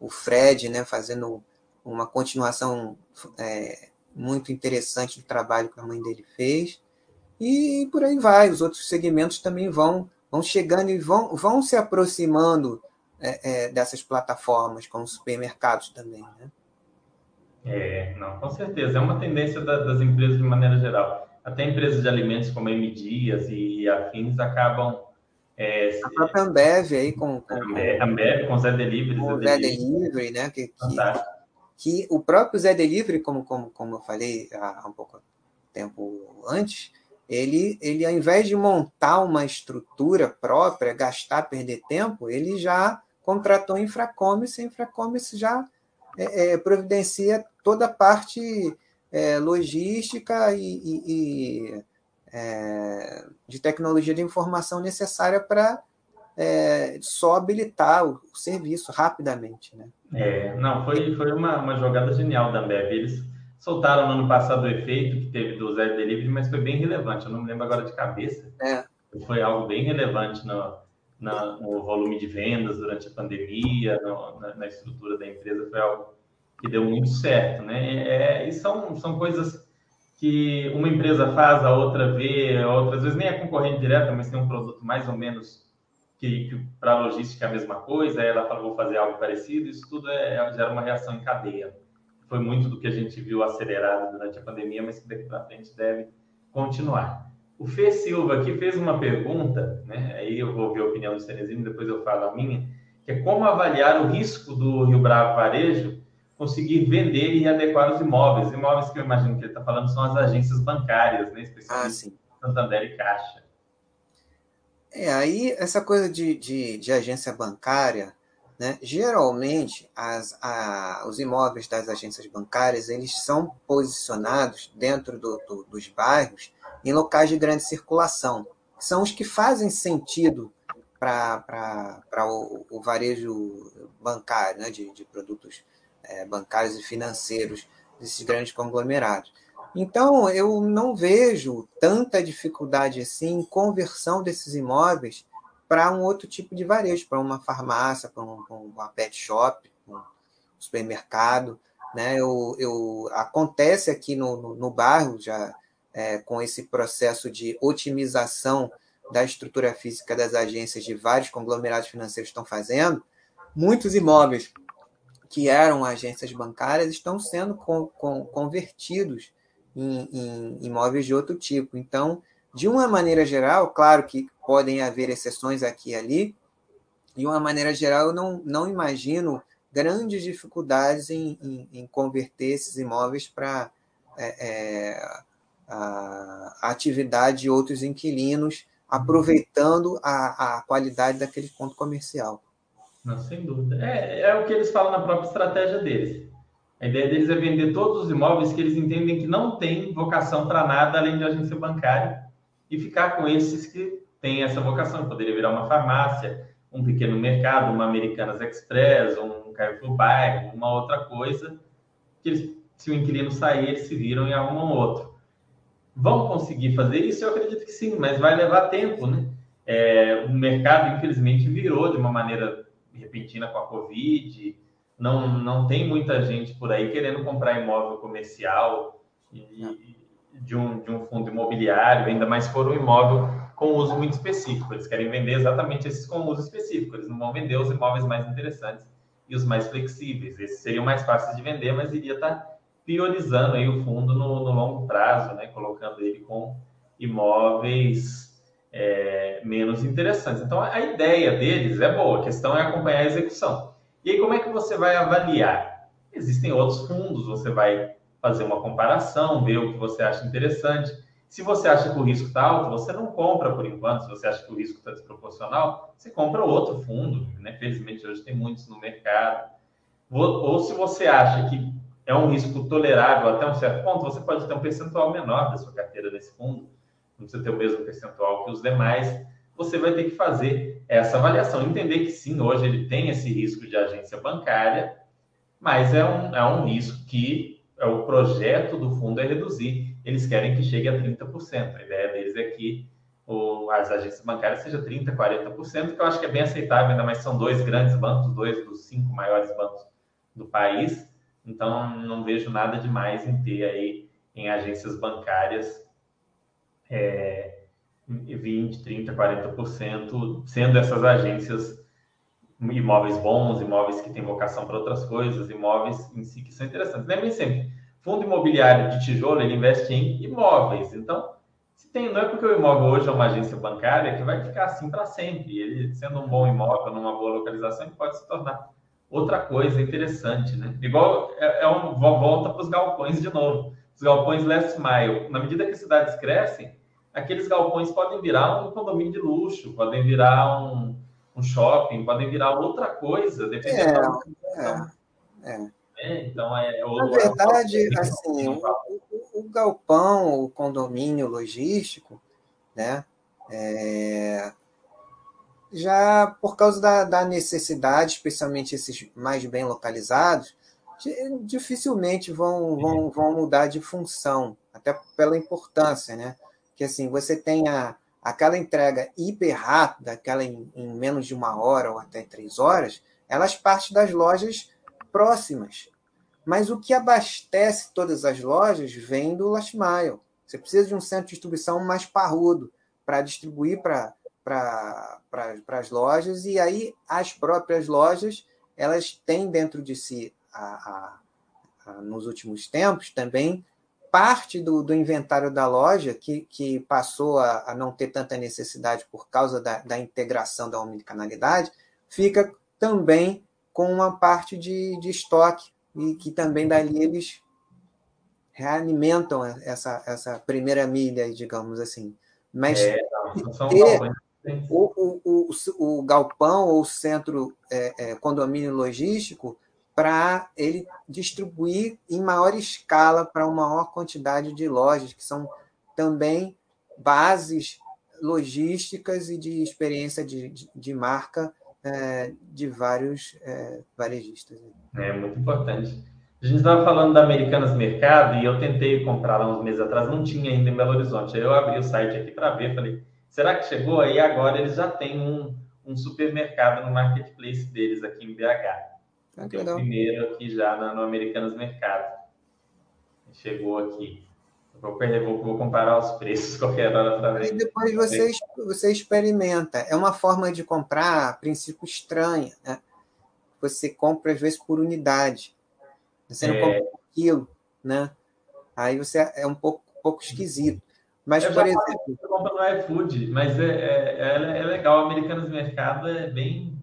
o Fred né, fazendo uma continuação é, muito interessante do trabalho que a mãe dele fez. E por aí vai, os outros segmentos também vão, vão chegando e vão, vão se aproximando é, é, dessas plataformas, como supermercados também. Né? É, não, com certeza. É uma tendência da, das empresas de maneira geral. Até empresas de alimentos como a M Dias e afins acabam. É, a própria Ambev aí com. com Ambev, com o Zé Delivery. Com o Zé Delivery, né? Que, que, que o próprio Zé Delivery, como, como, como eu falei há um pouco tempo antes, ele, ele ao invés de montar uma estrutura própria, gastar, perder tempo, ele já contratou infracommerce, a infracommerce já é, é, providencia toda a parte é, logística e, e, e é, de tecnologia de informação necessária para é, só habilitar o, o, serviço rapidamente. Né? É, não, foi, foi uma, uma jogada genial da Ambev. Eles soltaram no ano passado o efeito que teve do Zero Delivery, mas foi bem relevante. Eu não me lembro agora de cabeça. É. Foi algo bem relevante no, na, no volume de vendas durante a pandemia, no, na, na, estrutura da empresa. Foi algo que deu muito certo. Né? É, e são, são coisas que uma empresa faz, a outra vê, outras vezes nem é concorrente direta, mas tem um produto mais ou menos que, que para logística é a mesma coisa, aí ela fala, vou fazer algo parecido, isso tudo é, é, gera uma reação em cadeia. Foi muito do que a gente viu acelerado durante a pandemia, mas que daqui para frente deve continuar. O Fê Silva aqui fez uma pergunta, né? aí eu vou ver a opinião do Cenezino, depois eu falo a minha, que é como avaliar o risco do Rio Bravo Varejo conseguir vender e adequar os imóveis. Imóveis que eu imagino que ele está falando são as agências bancárias, né? especialmente ah, Santander e Caixa. É, aí essa coisa de, de, de agência bancária, né? geralmente as, a, os imóveis das agências bancárias eles são posicionados dentro do, do, dos bairros em locais de grande circulação. São os que fazem sentido para o, o varejo bancário, né? de, de produtos é, bancários e financeiros desses grandes conglomerados. Então, eu não vejo tanta dificuldade assim em conversão desses imóveis para um outro tipo de varejo, para uma farmácia, para um, uma pet shop, um supermercado. Né? Eu, eu, acontece aqui no, no, no bairro, já é, com esse processo de otimização da estrutura física das agências de vários conglomerados financeiros estão fazendo, muitos imóveis que eram agências bancárias estão sendo com, com, convertidos em, em imóveis de outro tipo. Então, de uma maneira geral, claro que podem haver exceções aqui e ali, de uma maneira geral, eu não, não imagino grandes dificuldades em, em, em converter esses imóveis para é, é, a, atividade de outros inquilinos, aproveitando a, a qualidade daquele ponto comercial. Não, sem dúvida. É, é o que eles falam na própria estratégia deles. A ideia deles é vender todos os imóveis que eles entendem que não têm vocação para nada além de agência bancária e ficar com esses que têm essa vocação. Poderia virar uma farmácia, um pequeno mercado, uma Americanas Express, um Carrefour Bairro, uma outra coisa, que eles, se o inquilino sair, eles se viram e arrumam outro. Vão conseguir fazer isso? Eu acredito que sim, mas vai levar tempo, né? É, o mercado, infelizmente, virou de uma maneira repentina com a Covid, não, não tem muita gente por aí querendo comprar imóvel comercial e, de, um, de um fundo imobiliário, ainda mais se for um imóvel com uso muito específico. Eles querem vender exatamente esses com uso específico, eles não vão vender os imóveis mais interessantes e os mais flexíveis. Esses seriam mais fáceis de vender, mas iria estar priorizando aí o fundo no, no longo prazo, né? colocando ele com imóveis é, menos interessantes. Então, a ideia deles é boa, a questão é acompanhar a execução. E aí, como é que você vai avaliar? Existem outros fundos, você vai fazer uma comparação, ver o que você acha interessante. Se você acha que o risco está alto, você não compra por enquanto. Se você acha que o risco está desproporcional, você compra outro fundo. Né? Felizmente, hoje tem muitos no mercado. Ou se você acha que é um risco tolerável até um certo ponto, você pode ter um percentual menor da sua carteira nesse fundo não precisa ter o mesmo percentual que os demais, você vai ter que fazer essa avaliação, entender que sim, hoje ele tem esse risco de agência bancária, mas é um, é um risco que é o projeto do fundo é reduzir. Eles querem que chegue a 30%. A ideia deles é que o, as agências bancárias seja 30%, 40%, que eu acho que é bem aceitável, ainda mais são dois grandes bancos, dois dos cinco maiores bancos do país. Então, não vejo nada demais em ter aí em agências bancárias é, 20, 30, 40%, sendo essas agências imóveis bons, imóveis que têm vocação para outras coisas, imóveis em si que são interessantes. Lembrem sempre, fundo imobiliário de tijolo, ele investe em imóveis. Então, se tem, não é porque o imóvel hoje é uma agência bancária que vai ficar assim para sempre. Ele, sendo um bom imóvel, numa boa localização, ele pode se tornar outra coisa interessante, né? Igual, é, é um, volta para os galpões de novo. Os galpões last mile. Na medida que as cidades crescem, aqueles galpões podem virar um condomínio de luxo, podem virar um, um shopping, podem virar outra coisa, dependendo é, da é, é. é, então é, é Na verdade, assim, o, o, o, galpão, o condomínio logístico, né? É, já por causa da, da necessidade, especialmente esses mais bem localizados, dificilmente vão, vão, vão mudar de função, até pela importância, né? Que assim, você tem a, aquela entrega hiper rápida, aquela em, em, menos de uma hora ou até três horas, elas partem das lojas próximas. Mas o que abastece todas as lojas vem do last mile. Você precisa de um centro de distribuição mais parrudo para distribuir para as lojas, e aí as próprias lojas elas têm dentro de si, a, a, a, nos últimos tempos, também parte do, do inventário da loja, que, que passou a, a, não ter tanta necessidade por causa da, da integração da omnicanalidade, fica também com uma parte de, de estoque, e que também dali eles realimentam essa, essa primeira milha, digamos assim. Mas é, não, ter o, o, o, o, galpão ou o centro é, é, condomínio logístico para ele distribuir em maior escala para uma maior quantidade de lojas, que são também bases logísticas e de experiência de, de, de marca é, de vários é, varejistas. É muito importante. A gente estava falando da Americanas Mercado e eu tentei comprar lá uns meses atrás, não tinha ainda em Belo Horizonte. Aí eu abri o site aqui para ver, falei, será que chegou? Aí agora eles já têm um, um supermercado no marketplace deles aqui em BH. Ah, Tem o primeiro aqui já no, no Americanas Mercado. Chegou aqui. Vou, vou, vou, comparar os preços <laughs> qualquer hora para ver. E depois você, você experimenta. É uma forma de comprar, a princípio, estranha. Né? Você compra, às vezes, por unidade. Você não é... compra por quilo. Né? Aí você é um pouco, um pouco esquisito. Mas, por exemplo. Você compra no iFood, mas é, é, é, é legal. O Americanos Mercado é bem,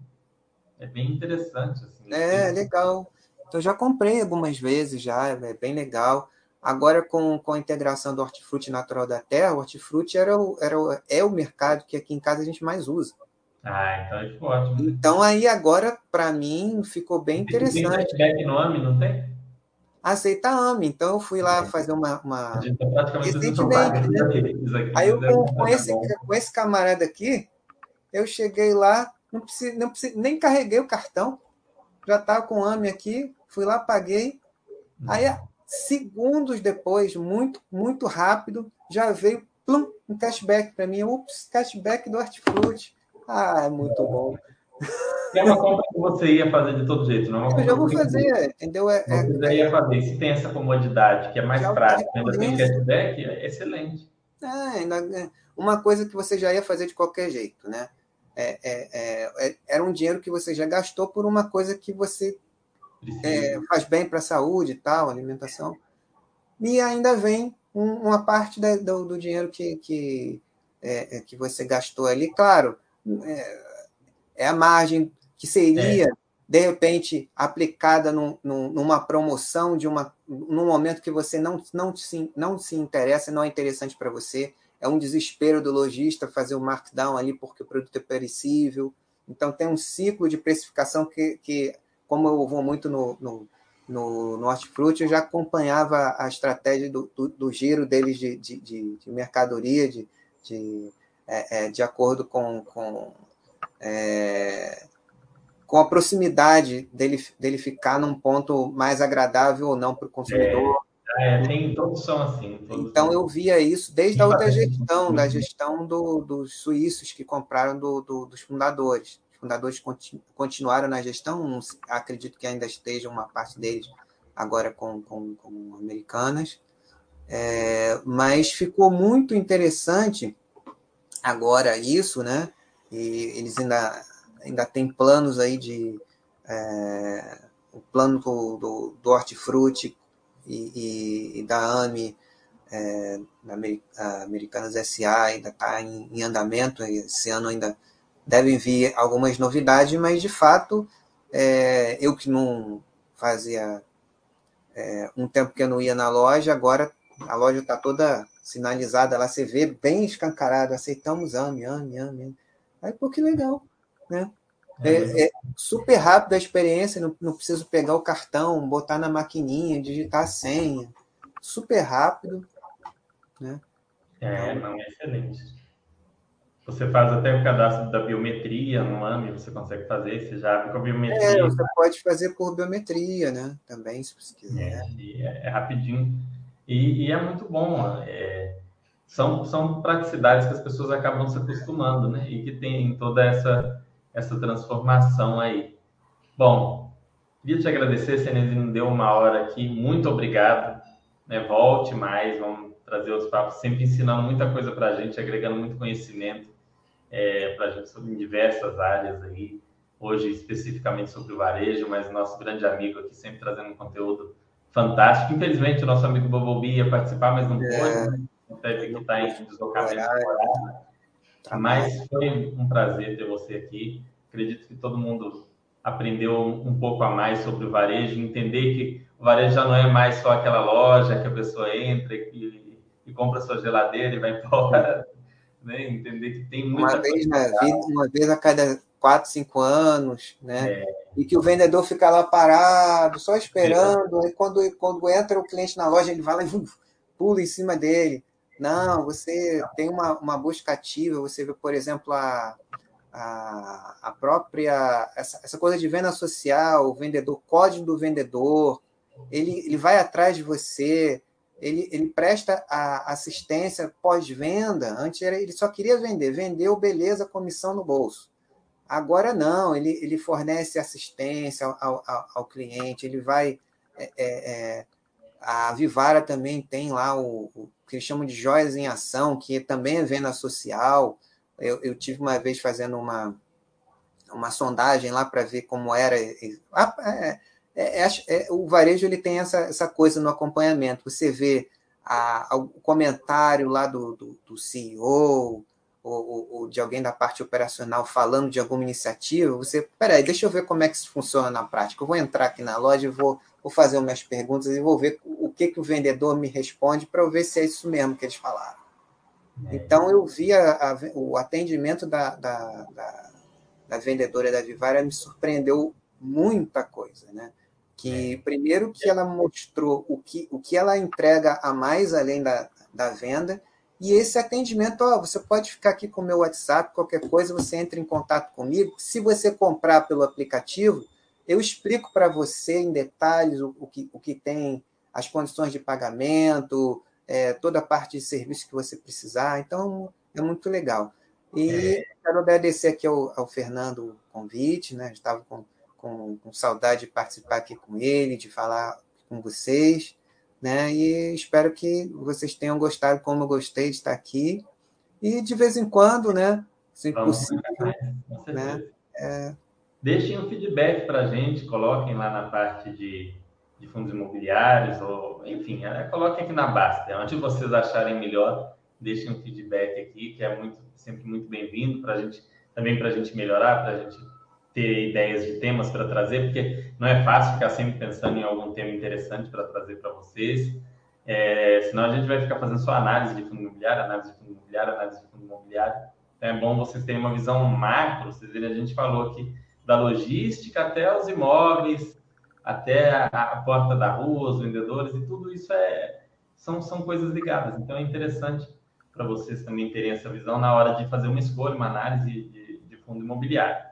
é bem interessante. Assim. É, legal. Então, já comprei algumas vezes, já, é bem legal. Agora, com, com a integração do hortifruti natural da terra, o hortifruti era o, era o, é o mercado que aqui em casa a gente mais usa. Ah, então é ótimo. Então, aí agora, para mim, ficou bem interessante. Tem no AMI, não tem? Aceita AMI. Então, eu fui lá fazer uma. uma... A gente tá praticamente Recentemente, né? Aí, eu, com, com, esse, com esse camarada aqui, eu cheguei lá, não, preciso, não preciso, nem carreguei o cartão já estava com o AMI aqui, fui lá, paguei. Aí, segundos depois, muito, muito rápido, já veio plum, um cashback para mim. Ups, cashback do Hortifruti. Ah, é muito bom. É uma compra que você ia fazer de todo jeito, não é Eu já vou fazer, entendeu? É, você é, ia fazer. Se tem essa comodidade, que é mais prática, ainda tem cashback, é excelente. É, é uma coisa que você já ia fazer de qualquer jeito, né? É, é, é, é, era um dinheiro que você já gastou por uma coisa que você faz bem para a saúde e tal, alimentação. E ainda vem um, uma parte da, do, do, dinheiro que, que, que você gastou ali. Claro, é, a margem que seria, de repente, aplicada num, num, numa promoção de uma, num momento que você não, não, se, não se interessa, não é interessante para você é um desespero do lojista fazer o markdown ali porque o produto é perecível. Então, tem um ciclo de precificação que, que como eu vou muito no, no, no, Hortifruti, eu já acompanhava a estratégia do, do, do giro deles de, de, de, de mercadoria, de, de, é, é, de acordo com, com, é, com a proximidade dele, dele ficar num ponto mais agradável ou não para o consumidor. É, tem, todos são assim. Todos então eu via isso desde a outra gestão, da gestão do, dos suíços que compraram do, do, dos fundadores. Os fundadores continuaram na gestão, acredito que ainda esteja uma parte deles agora com, com, com americanas. É, mas ficou muito interessante agora isso, né? E eles ainda, ainda têm planos aí de. É, o plano do, do, do Hortifruti e, e, e da AMI, é, da Americanas SA, ainda está em, em, andamento, esse ano ainda devem vir algumas novidades, mas de fato, é, eu que não fazia é, um tempo que eu não ia na loja, agora a loja está toda sinalizada lá, você vê bem escancarado, aceitamos AMI, AMI, AMI. Aí, pô, que legal, né? É, é, super rápido a experiência, não, não preciso pegar o cartão, botar na maquininha, digitar a senha. Super rápido. Né? É, não, é excelente. Você faz até o cadastro da biometria no AMI, você consegue fazer, você já abre com a biometria. É, você pode fazer por biometria, né? Também, se você quiser. É, é, é rapidinho. E, e, é muito bom. É, são, são praticidades que as pessoas acabam se acostumando, né? E que tem toda essa, essa transformação aí. Bom, queria te agradecer, Cenezino, deu uma hora aqui. Muito obrigado. Né? Volte mais, vamos trazer outros papos, sempre ensinando muita coisa para a gente, agregando muito conhecimento é, para a gente sobre diversas áreas aí. Hoje, especificamente sobre o varejo, mas nosso grande amigo aqui sempre trazendo um conteúdo fantástico. Infelizmente, o nosso amigo Bobobi ia participar, mas não é, pôde. Né? Que estar em deslocamento. Tá mas foi um prazer ter você aqui. Acredito que todo mundo aprendeu um pouco a mais sobre o varejo, entender que o varejo já não é mais só aquela loja que a pessoa entra e, e compra sua geladeira e vai <laughs> embora né? Entender que tem muita uma vez na vida, uma vez a cada quatro, cinco anos, né? É. E que o vendedor fica lá parado, só esperando. É. quando, quando entra o cliente na loja, ele vai lá e pula em cima dele. Não, você tem uma, uma busca ativa, você vê, por exemplo, a, a, a própria. Essa, essa coisa de venda social, o vendedor, código do vendedor, ele, ele vai atrás de você, ele, ele presta a assistência pós-venda. Antes era, ele só queria vender, vendeu, beleza, comissão no bolso. Agora não, ele, ele fornece assistência ao, ao, ao cliente, ele vai. É, é, é, a Vivara também tem lá o, o, que eles chamam de joias em ação, que também é venda social. Eu, eu tive uma vez fazendo uma, uma sondagem lá para ver como era. É, é, é, é, o varejo ele tem essa, essa coisa no acompanhamento. Você vê a, a, o comentário lá do, do, do CEO ou, ou, ou, de alguém da parte operacional falando de alguma iniciativa, você, peraí, deixa eu ver como é que isso funciona na prática. Eu vou entrar aqui na loja e vou, vou fazer minhas perguntas e vou ver o que, que o vendedor me responde para eu ver se é isso mesmo que eles falaram. É. Então, eu vi a, a, o atendimento da, da, da, da vendedora da Vivara me surpreendeu muita coisa, né? que é. primeiro que ela mostrou o que, o que ela entrega a mais além da, da venda, e esse atendimento, ó, você pode ficar aqui com o meu WhatsApp, qualquer coisa, você entra em contato comigo. Se você comprar pelo aplicativo, eu explico para você em detalhes o, o, que, o que tem, as condições de pagamento, é, toda a parte de serviço que você precisar. Então, é muito legal. E é. quero agradecer aqui ao, ao Fernando o convite, né? Estava com com, com saudade de participar aqui com ele, de falar com vocês, né? E espero que vocês tenham gostado como eu gostei de estar aqui. E de vez em quando, né? Se possível, né? É... Deixem um feedback para a gente, coloquem lá na parte de, de fundos imobiliários, ou enfim, é, coloquem aqui na Basta. Onde vocês acharem melhor, deixem um feedback aqui, que é muito, sempre muito bem-vindo para a gente, também para a gente melhorar, para a gente ter ideias de temas para trazer, porque não é fácil ficar sempre pensando em algum tema interessante para trazer para vocês. É, senão a gente vai ficar fazendo só análise de fundo imobiliário, análise de fundo imobiliário, análise de fundo imobiliário. Então é bom vocês terem uma visão macro. Vocês verem, a gente falou aqui da logística até os imóveis, até a, a, porta da rua, os vendedores, e tudo isso é, são, são coisas ligadas. Então é interessante para vocês também terem essa visão na hora de fazer uma escolha, uma análise de, de fundo imobiliário.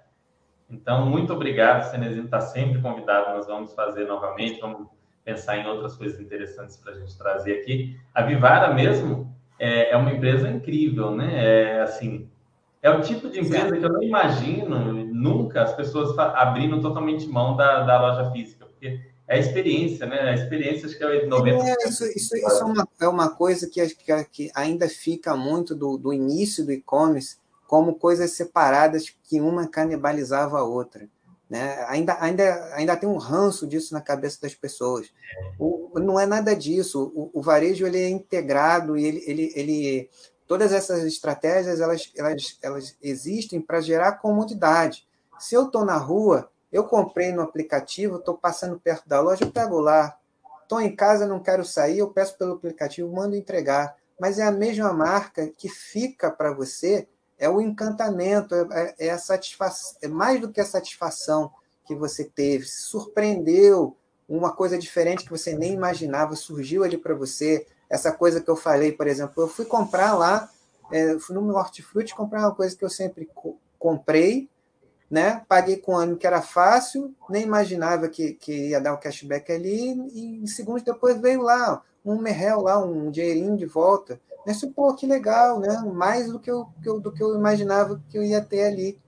Então, muito obrigado, Cenezino está sempre convidado, nós vamos fazer novamente, vamos pensar em outras coisas interessantes para a gente trazer aqui. A Vivara mesmo é, é, uma empresa incrível, né? É assim, é o tipo de empresa que eu não imagino nunca as pessoas abrindo totalmente mão da, da loja física, porque é a experiência, né? A experiência acho que é 90%. É, isso, isso, isso é, uma, é uma coisa que, que, que ainda fica muito do, do início do e-commerce, como coisas separadas que uma canibalizava a outra. Né? Ainda, ainda, ainda tem um ranço disso na cabeça das pessoas. O, não é nada disso. O, o, varejo ele é integrado e ele, ele, ele, todas essas estratégias elas, elas, elas existem para gerar comodidade. Se eu estou na rua, eu comprei no aplicativo, estou passando perto da loja, eu pego lá. Estou em casa, não quero sair, eu peço pelo aplicativo, mando entregar. Mas é a mesma marca que fica para você é o encantamento, é, é, é a satisfação, é mais do que a satisfação que você teve, se surpreendeu, uma coisa diferente que você nem imaginava surgiu ali para você. Essa coisa que eu falei, por exemplo, eu fui comprar lá É, fui no Hortifruti comprar uma coisa que eu sempre co comprei, né? Paguei com um ano que era fácil, nem imaginava que, que ia dar o um cashback ali, e em segundos depois veio lá um merrel lá, um dinheirinho de volta. Mas, pô, que legal, né? Mais do que eu, do que eu imaginava que eu ia ter ali.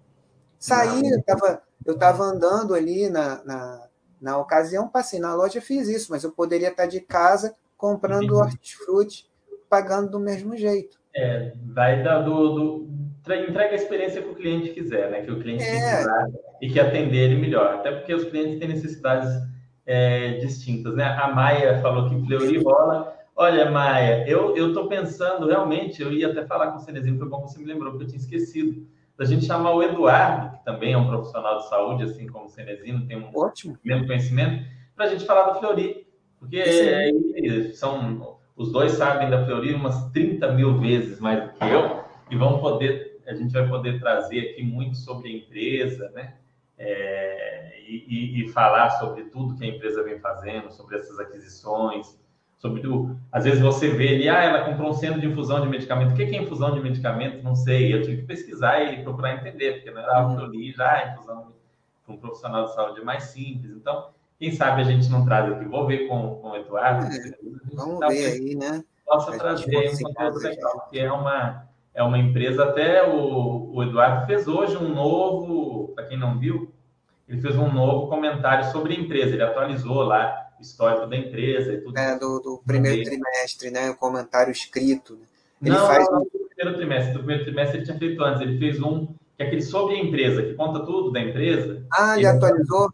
Saí, eu estava eu tava andando ali na, na, na ocasião, passei na loja, fiz isso, mas eu poderia estar de casa comprando hortifruti, pagando do mesmo jeito. É, vai dar do, do, entrega a experiência que o cliente quiser, né? Que o cliente é. e que atender ele melhor. Até porque os clientes têm necessidades é, distintas, né? A Maia falou que Fleury rola. Olha, Maia, eu estou pensando realmente, eu ia até falar com o Cenezinho, foi bom que você me lembrou, porque eu tinha esquecido da gente chamar o Eduardo, que também é um profissional de saúde, assim como o Cenezino, tem um Ótimo. mesmo conhecimento, para a gente falar do Fleury. Porque é, são, os dois sabem da Fleury umas 30 mil vezes mais do que eu, e vão poder, a gente vai poder trazer aqui muito sobre a empresa, né? É, e, e, falar sobre tudo que a empresa vem fazendo, sobre essas aquisições, sobre o, às vezes você vê ali, ah, ela comprou um centro de infusão de medicamento. O que é infusão de medicamento? Não sei. Eu tive que pesquisar e procurar entender, porque não era algo que eu li já, infusão para um profissional de saúde é mais simples. Então, quem sabe a gente não traz aqui. Vou ver com, com o Eduardo. É, vamos ver aí, né? Possa trazer um conteúdo legal, que é uma, é uma empresa, até o, o Eduardo fez hoje um novo, para quem não viu, ele fez um novo comentário sobre a empresa, ele atualizou lá histórico da empresa e tudo. É, do, do primeiro trimestre, né? O comentário escrito. Né? Ele não, faz... não, do primeiro trimestre. Do primeiro trimestre ele tinha feito antes. Ele fez um que é aquele sobre a empresa, que conta tudo da empresa. Ah, ele, ele atualizou?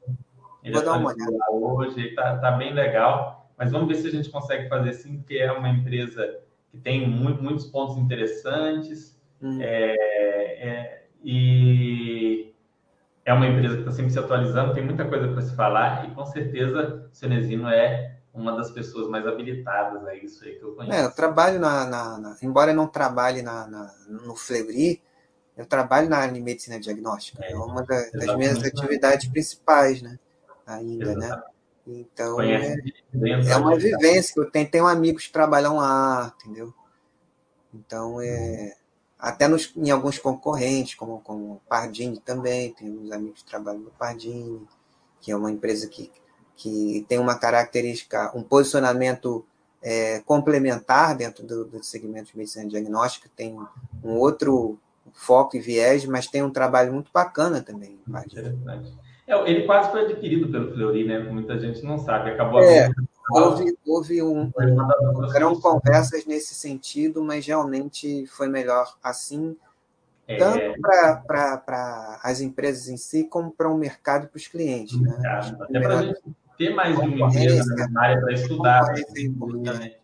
Ele Vou dar uma olhada. Hoje, está tá bem legal. Mas vamos ver se a gente consegue fazer assim, porque é uma empresa que tem muito, muitos pontos interessantes. Hum. É, é, e é uma empresa que está sempre se atualizando, tem muita coisa para se falar e com certeza o Cenezino é uma das pessoas mais habilitadas a isso aí que eu conheço. É, eu trabalho na, na, na embora eu não trabalhe na, na, no Fleury, eu trabalho na área de medicina diagnóstica, é, é uma da, das minhas atividades principais, né? Ainda, né? exatamente. né? Então, é, é, uma vivência que eu tenho. Tenho amigos que trabalham lá, entendeu? Então, é, até nos, em alguns concorrentes, como, como Pardini também, tem uns amigos que trabalham no Pardini, que é uma empresa que, que tem uma característica, um posicionamento é, complementar dentro do, do segmento de medicina diagnóstica, tem um outro foco e viés, mas tem um trabalho muito bacana também. É, ele quase foi adquirido pelo Fleury, né? Muita gente não sabe. Acabou é, houve, houve um, eram conversas nesse sentido, mas realmente foi melhor assim, é... tanto para as empresas em si, como para o mercado e para os clientes. Né? Até para a gente ter mais de uma empresa na área para estudar. Né?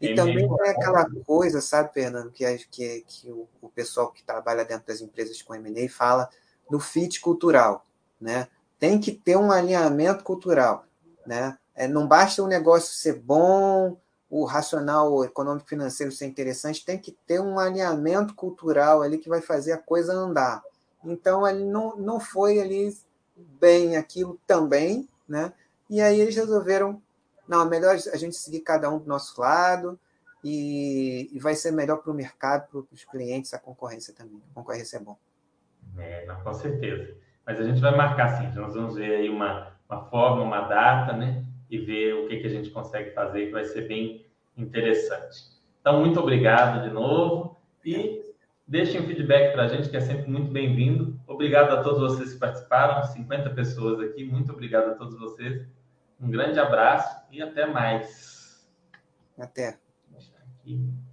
E também tem aquela coisa, sabe, Fernando, que, que, que o, o pessoal que trabalha dentro das empresas com M&A fala do fit cultural, né? Tem que ter um alinhamento cultural, né? É, não basta o negócio ser bom, o racional econômico financeiro ser interessante, tem que ter um alinhamento cultural ali que vai fazer a coisa andar. Então, ele não, não foi ali bem aquilo também, né? E aí eles resolveram, não, é melhor a gente seguir cada um do nosso lado e, e vai ser melhor para o mercado, para os clientes, a concorrência também. A concorrência é bom. É, não, com certeza. Mas a gente vai marcar sim, nós vamos ver aí uma, uma forma, uma data, né? e ver o que, que a gente consegue fazer, que vai ser bem interessante. Então, muito obrigado de novo e deixem um feedback para a gente, que é sempre muito bem-vindo. Obrigado a todos vocês que participaram, 50 pessoas aqui, muito obrigado a todos vocês. Um grande abraço e até mais. Até. Aqui.